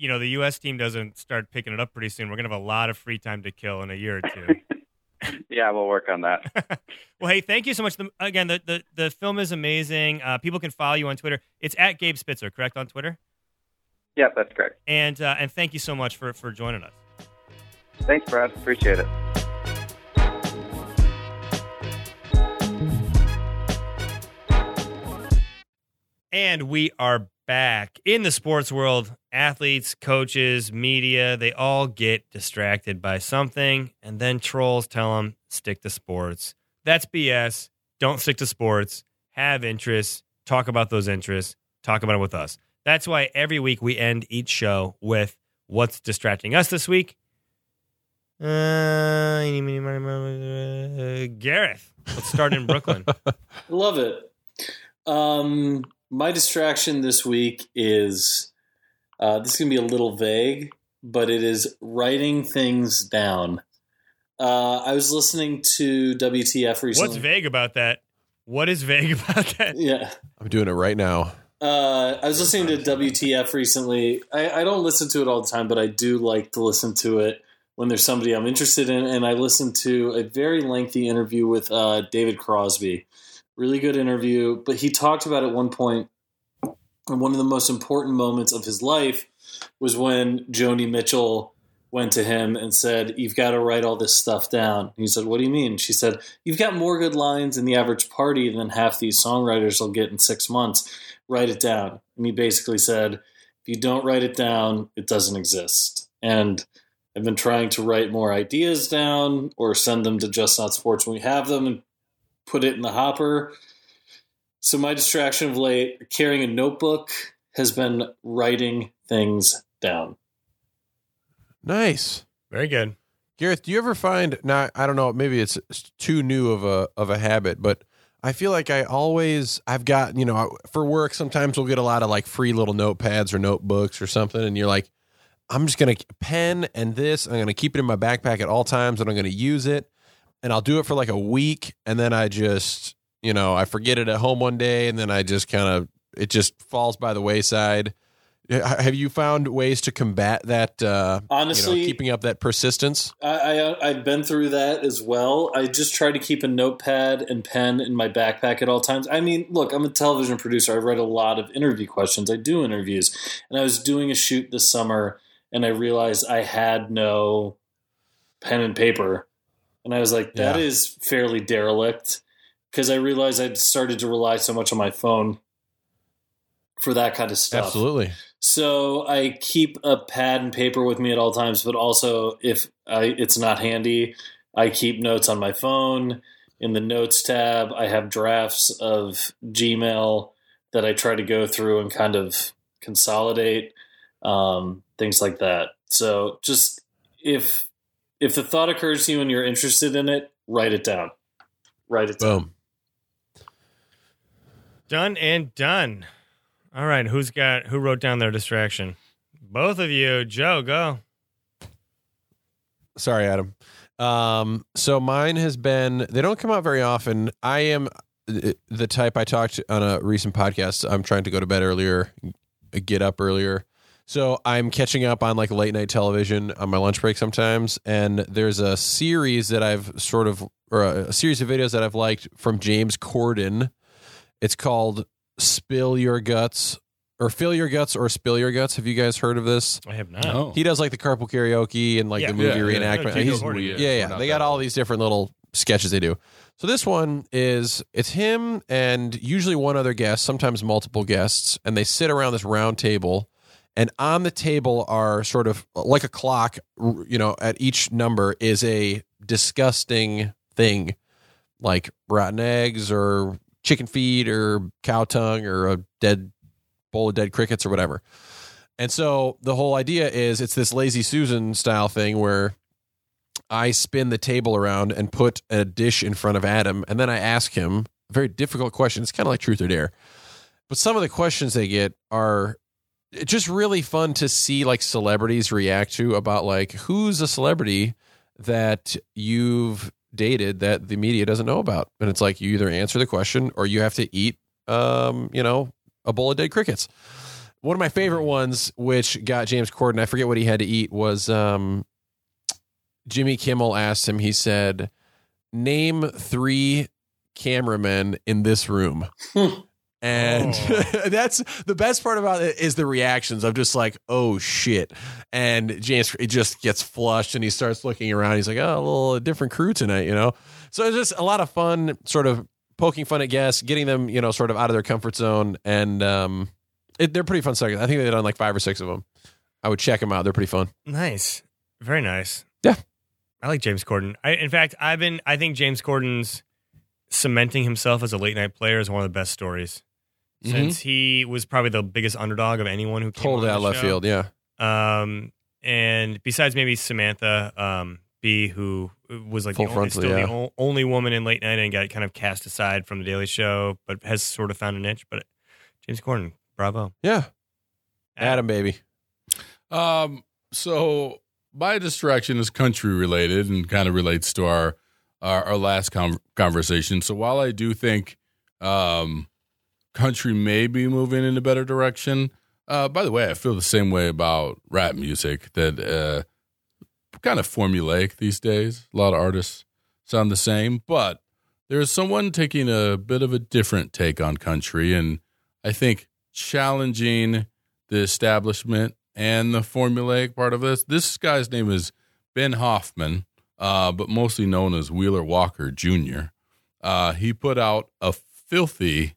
you know the U.S. team doesn't start picking it up pretty soon, we're gonna have a lot of free time to kill in a year or two. <laughs> Yeah, we'll work on that. <laughs> well, hey, thank you so much. The, again, the, the the film is amazing. Uh, people can follow you on Twitter. It's at Gabe Spitzer, correct on Twitter. yeah, that's correct. And uh, and thank you so much for for joining us. Thanks, Brad. Appreciate it. And we are back in the sports world. Athletes, coaches, media, they all get distracted by something, and then trolls tell them, stick to sports. That's BS. Don't stick to sports. Have interests. Talk about those interests. Talk about it with us. That's why every week we end each show with what's distracting us this week. Uh, Gareth, let's start in Brooklyn. <laughs> Love it. Um, my distraction this week is uh, this is gonna be a little vague, but it is writing things down. Uh, I was listening to WTF recently. What's vague about that? What is vague <laughs> about that? Yeah, I'm doing it right now. uh, I was listening to WTF recently. I, I don't listen to it all the time, but I do like to listen to it when there's somebody I'm interested in. And I listened to a very lengthy interview with uh, David Crosby. Really good interview, but he talked about at one point, and one of the most important moments of his life was when Joni Mitchell went to him and said, You've got to write all this stuff down. He said, What do you mean? She said, You've got more good lines in the average party than half these songwriters will get in six months. Write it down. And he basically said, If you don't write it down, it doesn't exist. And I've been trying to write more ideas down or send them to Just Not Sports when we have them and put it in the hopper. So my distraction of late, carrying a notebook, has been writing things down. Nice. Very good. Gareth, do you ever find now I don't know, maybe it's too new of a of a habit, but I feel like I always I've got, you know, for work sometimes we'll get a lot of like free little notepads or notebooks or something and you're like I'm just going to pen and this, I'm going to keep it in my backpack at all times and I'm going to use it and I'll do it for like a week and then I just, you know, I forget it at home one day and then I just kind of it just falls by the wayside. Have you found ways to combat that? Uh, Honestly, you know, keeping up that persistence. I, I I've been through that as well. I just try to keep a notepad and pen in my backpack at all times. I mean, look, I'm a television producer. I write a lot of interview questions. I do interviews, and I was doing a shoot this summer, and I realized I had no pen and paper, and I was like, that Yeah. is fairly derelict, because I realized I'd started to rely so much on my phone for that kind of stuff. Absolutely. So I keep a pad and paper with me at all times, but also if I, it's not handy, I keep notes on my phone. In the notes tab, I have drafts of Gmail that I try to go through and kind of consolidate um, things like that. So just if if the thought occurs to you and you're interested in it, write it down. Write it down. Boom. Done and done. All right, who's got who wrote down their distraction? Both of you, Joe, go. Sorry, Adam. Um, so mine has been. They don't come out very often. I am uh, the type I talked on a recent podcast. I'm trying to go to bed earlier, get up earlier. So I'm catching up on like late night television on my lunch break sometimes. And there's a series that I've sort of, or a, a series of videos that I've liked from James Corden. It's called "Spill Your Guts" or "Fill Your Guts" or "Spill Your Guts." Have you guys heard of this? I have not. No. He does like the carpool karaoke and like Yeah. the movie Yeah, yeah. reenactment. Yeah, He's- Jacob Corden, yeah, yeah. yeah. They got all these different little sketches they do. So this one is it's him and usually one other guest, sometimes multiple guests, and they sit around this round table. And on the table are sort of like a clock, you know, at each number is a disgusting thing like rotten eggs or chicken feet or cow tongue or a dead bowl of dead crickets or whatever. And so the whole idea is it's this lazy Susan style thing where I spin the table around and put a dish in front of Adam, and then I ask him a very difficult question. It's kind of like truth or dare. But some of the questions they get are just really fun to see like celebrities react to about like who's a celebrity that you've dated that the media doesn't know about. And it's like you either answer the question or you have to eat um, you know, a bowl of dead crickets. One of my favorite ones, which got James Corden, I forget what he had to eat, was um, Jimmy Kimmel asked him, he said, Name three cameramen in this room. And Oh. <laughs> that's the best part about it is the reactions of just like, oh shit. And James it just gets flushed and he starts looking around. He's like, oh, a little different crew tonight, you know? So it's just a lot of fun, sort of poking fun at guests, getting them, you know, sort of out of their comfort zone. And um, it, they're pretty fun seconds. I think they've done like five or six of them. I would check them out. They're pretty fun. Nice. Very nice. Yeah. I like James Corden. I, in fact, I've been. I think James Corden's cementing himself as a late night player is one of the best stories. Mm-hmm. Since he was probably the biggest underdog of anyone who came Totally on out of left show. field. Yeah. Um, and besides maybe Samantha um, Bee, who was like Full the only, frontal, still yeah. the o- only woman in late night and got kind of cast aside from the Daily Show, but has sort of found a niche. But James Corden, bravo, Yeah. Adam, baby. Um, so my distraction is country related and kind of relates to our our, our last con- conversation. So while I do think um, country may be moving in a better direction, uh, by the way, I feel the same way about rap music that uh, kind of formulaic these days. A lot of artists sound the same, but there's someone taking a bit of a different take on country, and I think challenging the establishment and the formulaic part of this. This guy's name is Ben Hoffman, uh, but mostly known as Wheeler Walker Jr. Uh, he put out a filthy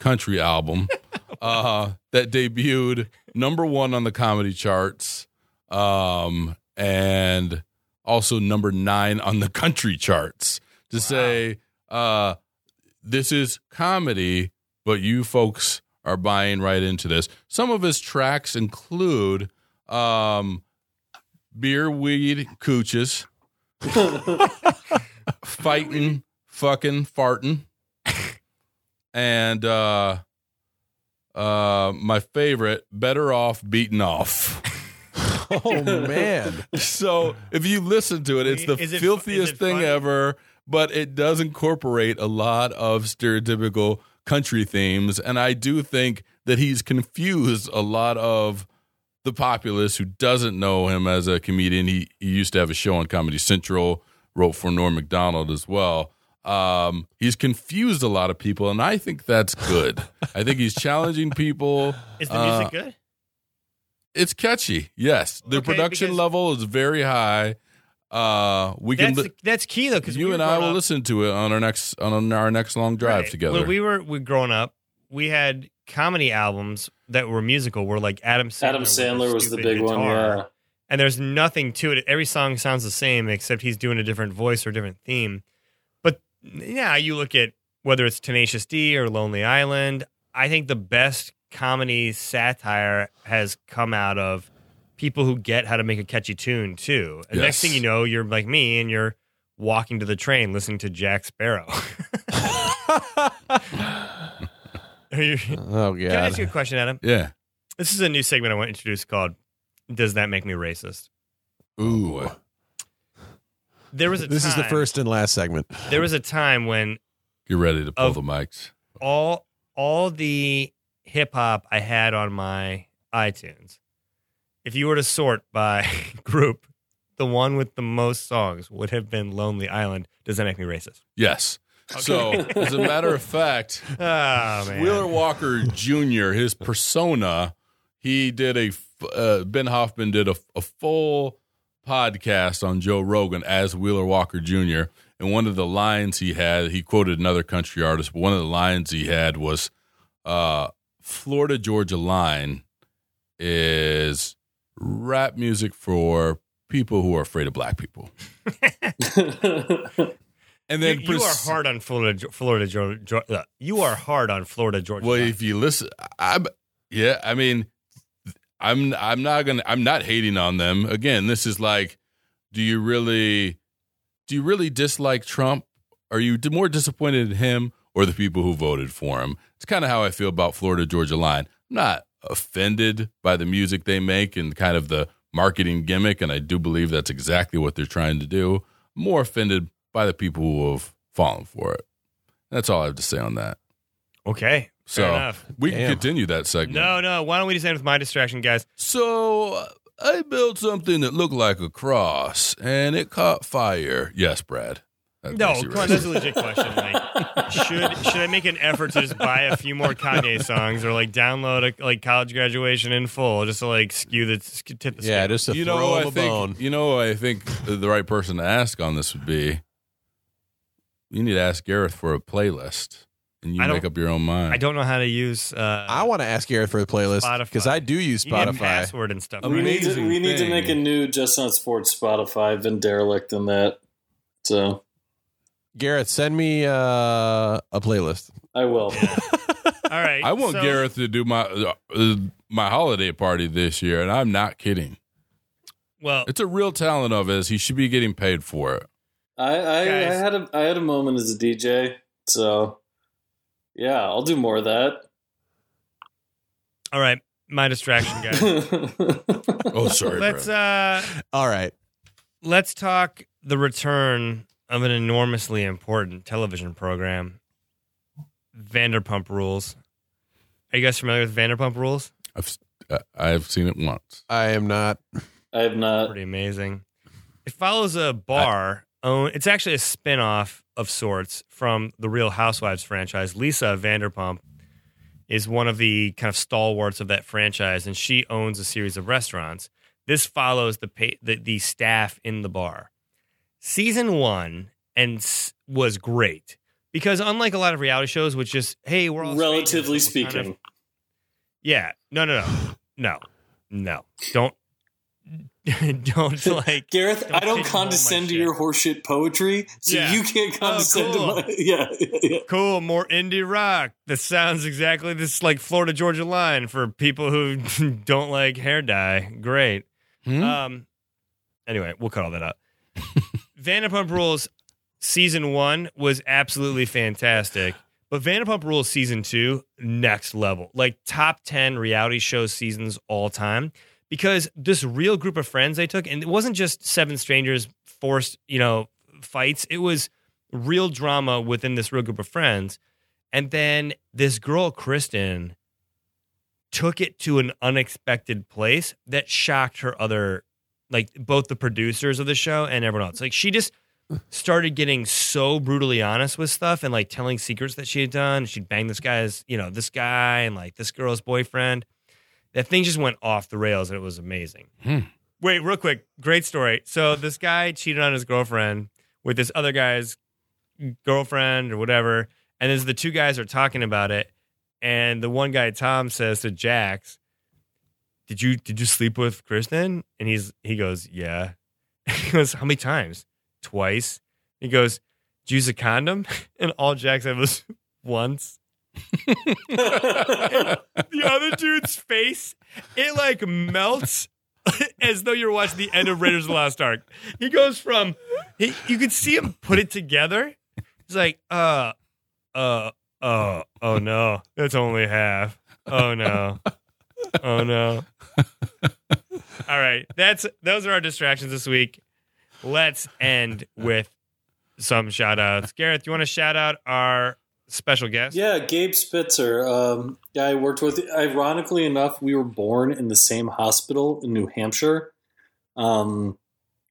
country album <laughs> uh, that debuted number one on the comedy charts um, and also number nine on the country charts. To say uh, this is comedy, but you folks are buying right into this. Some of his tracks include um, beer, weed, cooches, <laughs> fighting, fucking, farting, and uh, uh, my favorite, better off beaten off. <laughs> Oh man. so if you listen to it, it's the it filthiest it thing funny? ever, but it does incorporate a lot of stereotypical country themes. And I do think that he's confused a lot of the populace who doesn't know him as a comedian. He, he used to have a show on Comedy Central, wrote for Norm Macdonald as well. Um, he's confused a lot of people, and I think that's good. <laughs> I think he's challenging people. Is the music Uh, good? It's catchy. Yes, the Okay, production level is very high. Uh, we can. That's Li- that's key though because you and I will listen to it on our next on our next long drive Right. together. When we were we growing up, we had comedy albums that were musical. Were like Adam Sandler. Adam Sandler was the stupid big one. Yeah. and there's nothing to it. Every song sounds the same except he's doing a different voice or different theme. Yeah, you look at whether it's Tenacious D or Lonely Island. I think the best comedy satire has come out of people who get how to make a catchy tune too. And next thing you know, you're like me and you're walking to the train listening to Jack Sparrow. <laughs> You- <laughs> Oh Can I ask you a question, Adam? yeah. This is a new segment I want to introduce called "Does That Make Me Racist?" Ooh. There was a This is the first and last segment. There was a time when Get ready to pull the mics. all all the hip hop I had on my iTunes, if you were to sort by <laughs> group, the one with the most songs would have been "Lonely Island." Does that make me racist? Yes. So, as a matter of fact, <laughs> Oh man, Wheeler Walker Jr. His persona, he did a, uh, Ben Hoffman did a, a full podcast on Joe Rogan as Wheeler Walker Jr. And one of the lines he had, he quoted another country artist, but one of the lines he had was, uh, "Florida Georgia Line is rap music for people who are afraid of black people." <laughs> And you, then you are pres- hard on Florida, Florida, Georgia. uh, You are hard on Florida, Georgia. Well, Line. if you listen, I'm yeah. I mean, I'm I'm not gonna I'm not hating on them. Again, this is like, do you really do you really dislike Trump? Are you more disappointed in him or the people who voted for him? It's kind of how I feel about Florida Georgia Line. I'm not offended by the music they make and kind of the marketing gimmick, and I do believe that's exactly what they're trying to do. I'm more offended by the people who have fallen for it. That's all I have to say on that. okay, So fair enough. we can continue that segment. No, no. Why don't we just end with my distraction, guys? So I built something that looked like a cross, and it caught fire. Yes, Brad. That No, makes you come on, that's a legit question. Like, should should I make an effort to just buy a few more Kanye songs, or like download a, like college graduation in full, just to like skew the sk- tip the Yeah, scale? just to you throw know, him I a think bone. you know, I think the the right person to ask on this would be. You need to ask Gareth for a playlist, and you I don't- make up your own mind. I don't know how to use. Uh, I want to ask Gareth for the playlist Spotify. because I do use you need a Spotify. password and stuff. I we right? need to Amazing we need to make a new Just Not Sports Spotify. I've been derelict in that, so Gareth, send me uh, a playlist. I will. <laughs> All right, I want so- Gareth to do my uh, my holiday party this year, and I'm not kidding. Well, It's a real talent of his. He should be getting paid for it. I I, I Guys. had a I had a moment as a DJ, so yeah, I'll do more of that. all right, my distraction, guys. <laughs> Oh, sorry, let's Brad. uh, All right. let's talk the return of an enormously important television program, Vanderpump Rules. Are you guys familiar with Vanderpump Rules? I've uh, I've seen it once. I am not. I have not. Pretty amazing. It follows a bar. Own, it's actually a spin-off of sorts from the Real Housewives franchise. Lisa Vanderpump is one of the kind of stalwarts of that franchise, and she owns a series of restaurants. This follows the pa- the, the staff in the bar. Season one and s- was great because unlike a lot of reality shows, which just hey, we're all Relatively strangers, we'll kind speaking, of- yeah, no, no, no, no, no. Don't <laughs> don't <laughs> like Gareth, don't I don't condescend to shit. your horseshit poetry, so Yeah. you can't condescend cool. to my <laughs> yeah. yeah. cool, more indie rock. That sounds exactly this like Florida Georgia line for people who don't like hair dye. Great. Hmm? Um, Anyway, we'll cut all that out. Vanderpump Rules season one was absolutely fantastic, but Vanderpump Rules season two, next level. Like top 10 reality show seasons all time. Because this real group of friends they took, and it wasn't just seven strangers forced, you know, fights. It was real drama within this real group of friends. And then this girl, Kristen, took it to an unexpected place that shocked her other, like both the producers of the show and everyone else. Like she just started getting so brutally honest with stuff and like telling secrets that she had done. She'd bang this guy's, you know, this guy and like this girl's boyfriend. That thing just went off the rails and it was amazing. Hmm. Wait, real quick, great story. So this guy cheated on his girlfriend with this other guy's girlfriend or whatever, and as the two guys are talking about it, and the one guy Tom says to Jax, "Did you did you sleep with Kristen?" And he's he goes, "Yeah." <laughs> He goes, "How many times?" Twice. He goes, "Did you use a condom?" <laughs> And all Jax said was <laughs> once. <laughs> the other dude's face, it like melts <laughs> as though you're watching the end of Raiders of the Lost Ark. He goes from he, you can see him put it together. He's like, uh, uh, oh, oh no, that's only half. Oh no, oh no. All right, that's those are our distractions this week. Let's end with some shout outs. Gareth, you want to shout out our special guest? Yeah, Gabe Spitzer. Um, guy I worked with. Ironically enough, we were born in the same hospital in New Hampshire. Um,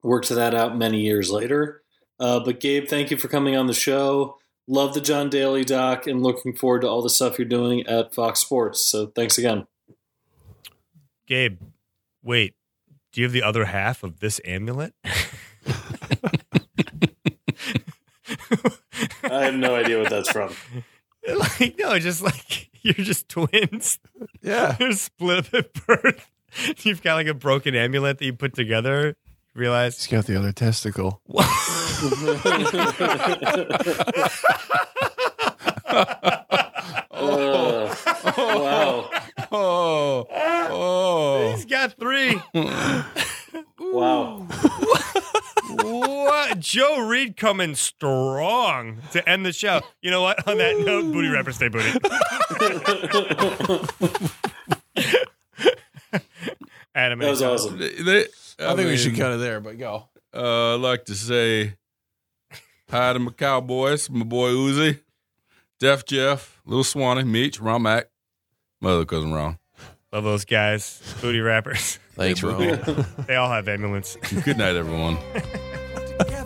worked that out many years later. Uh, but Gabe, thank you for coming on the show. Love the John Daly doc and looking forward to all the stuff you're doing at Fox Sports. So thanks again. Gabe, wait, do you have the other half of this amulet? <laughs> <laughs> I have no idea what that's from. <laughs> like, no, just like you're just twins. Yeah. <laughs> You're split at birth. You've got like a broken amulet that you put together. Realize He's got the other testicle. Uh, wow. Oh, oh. he's got three. Wow. What? Joe Reed coming strong to end the show. You know what? On that note, booty rapper, stay booty. Adam, That was any- awesome. They- they- I, think we should cut it there, but go. Uh, I'd like to say hi to my cowboys, my boy Uzi, Def Jeff, Little Swanee, Meech, Ron Mac, my other cousin Ron. Love those guys, booty rappers. Thanks, Rob. <laughs> they all have ambulance. Good night, everyone. <laughs>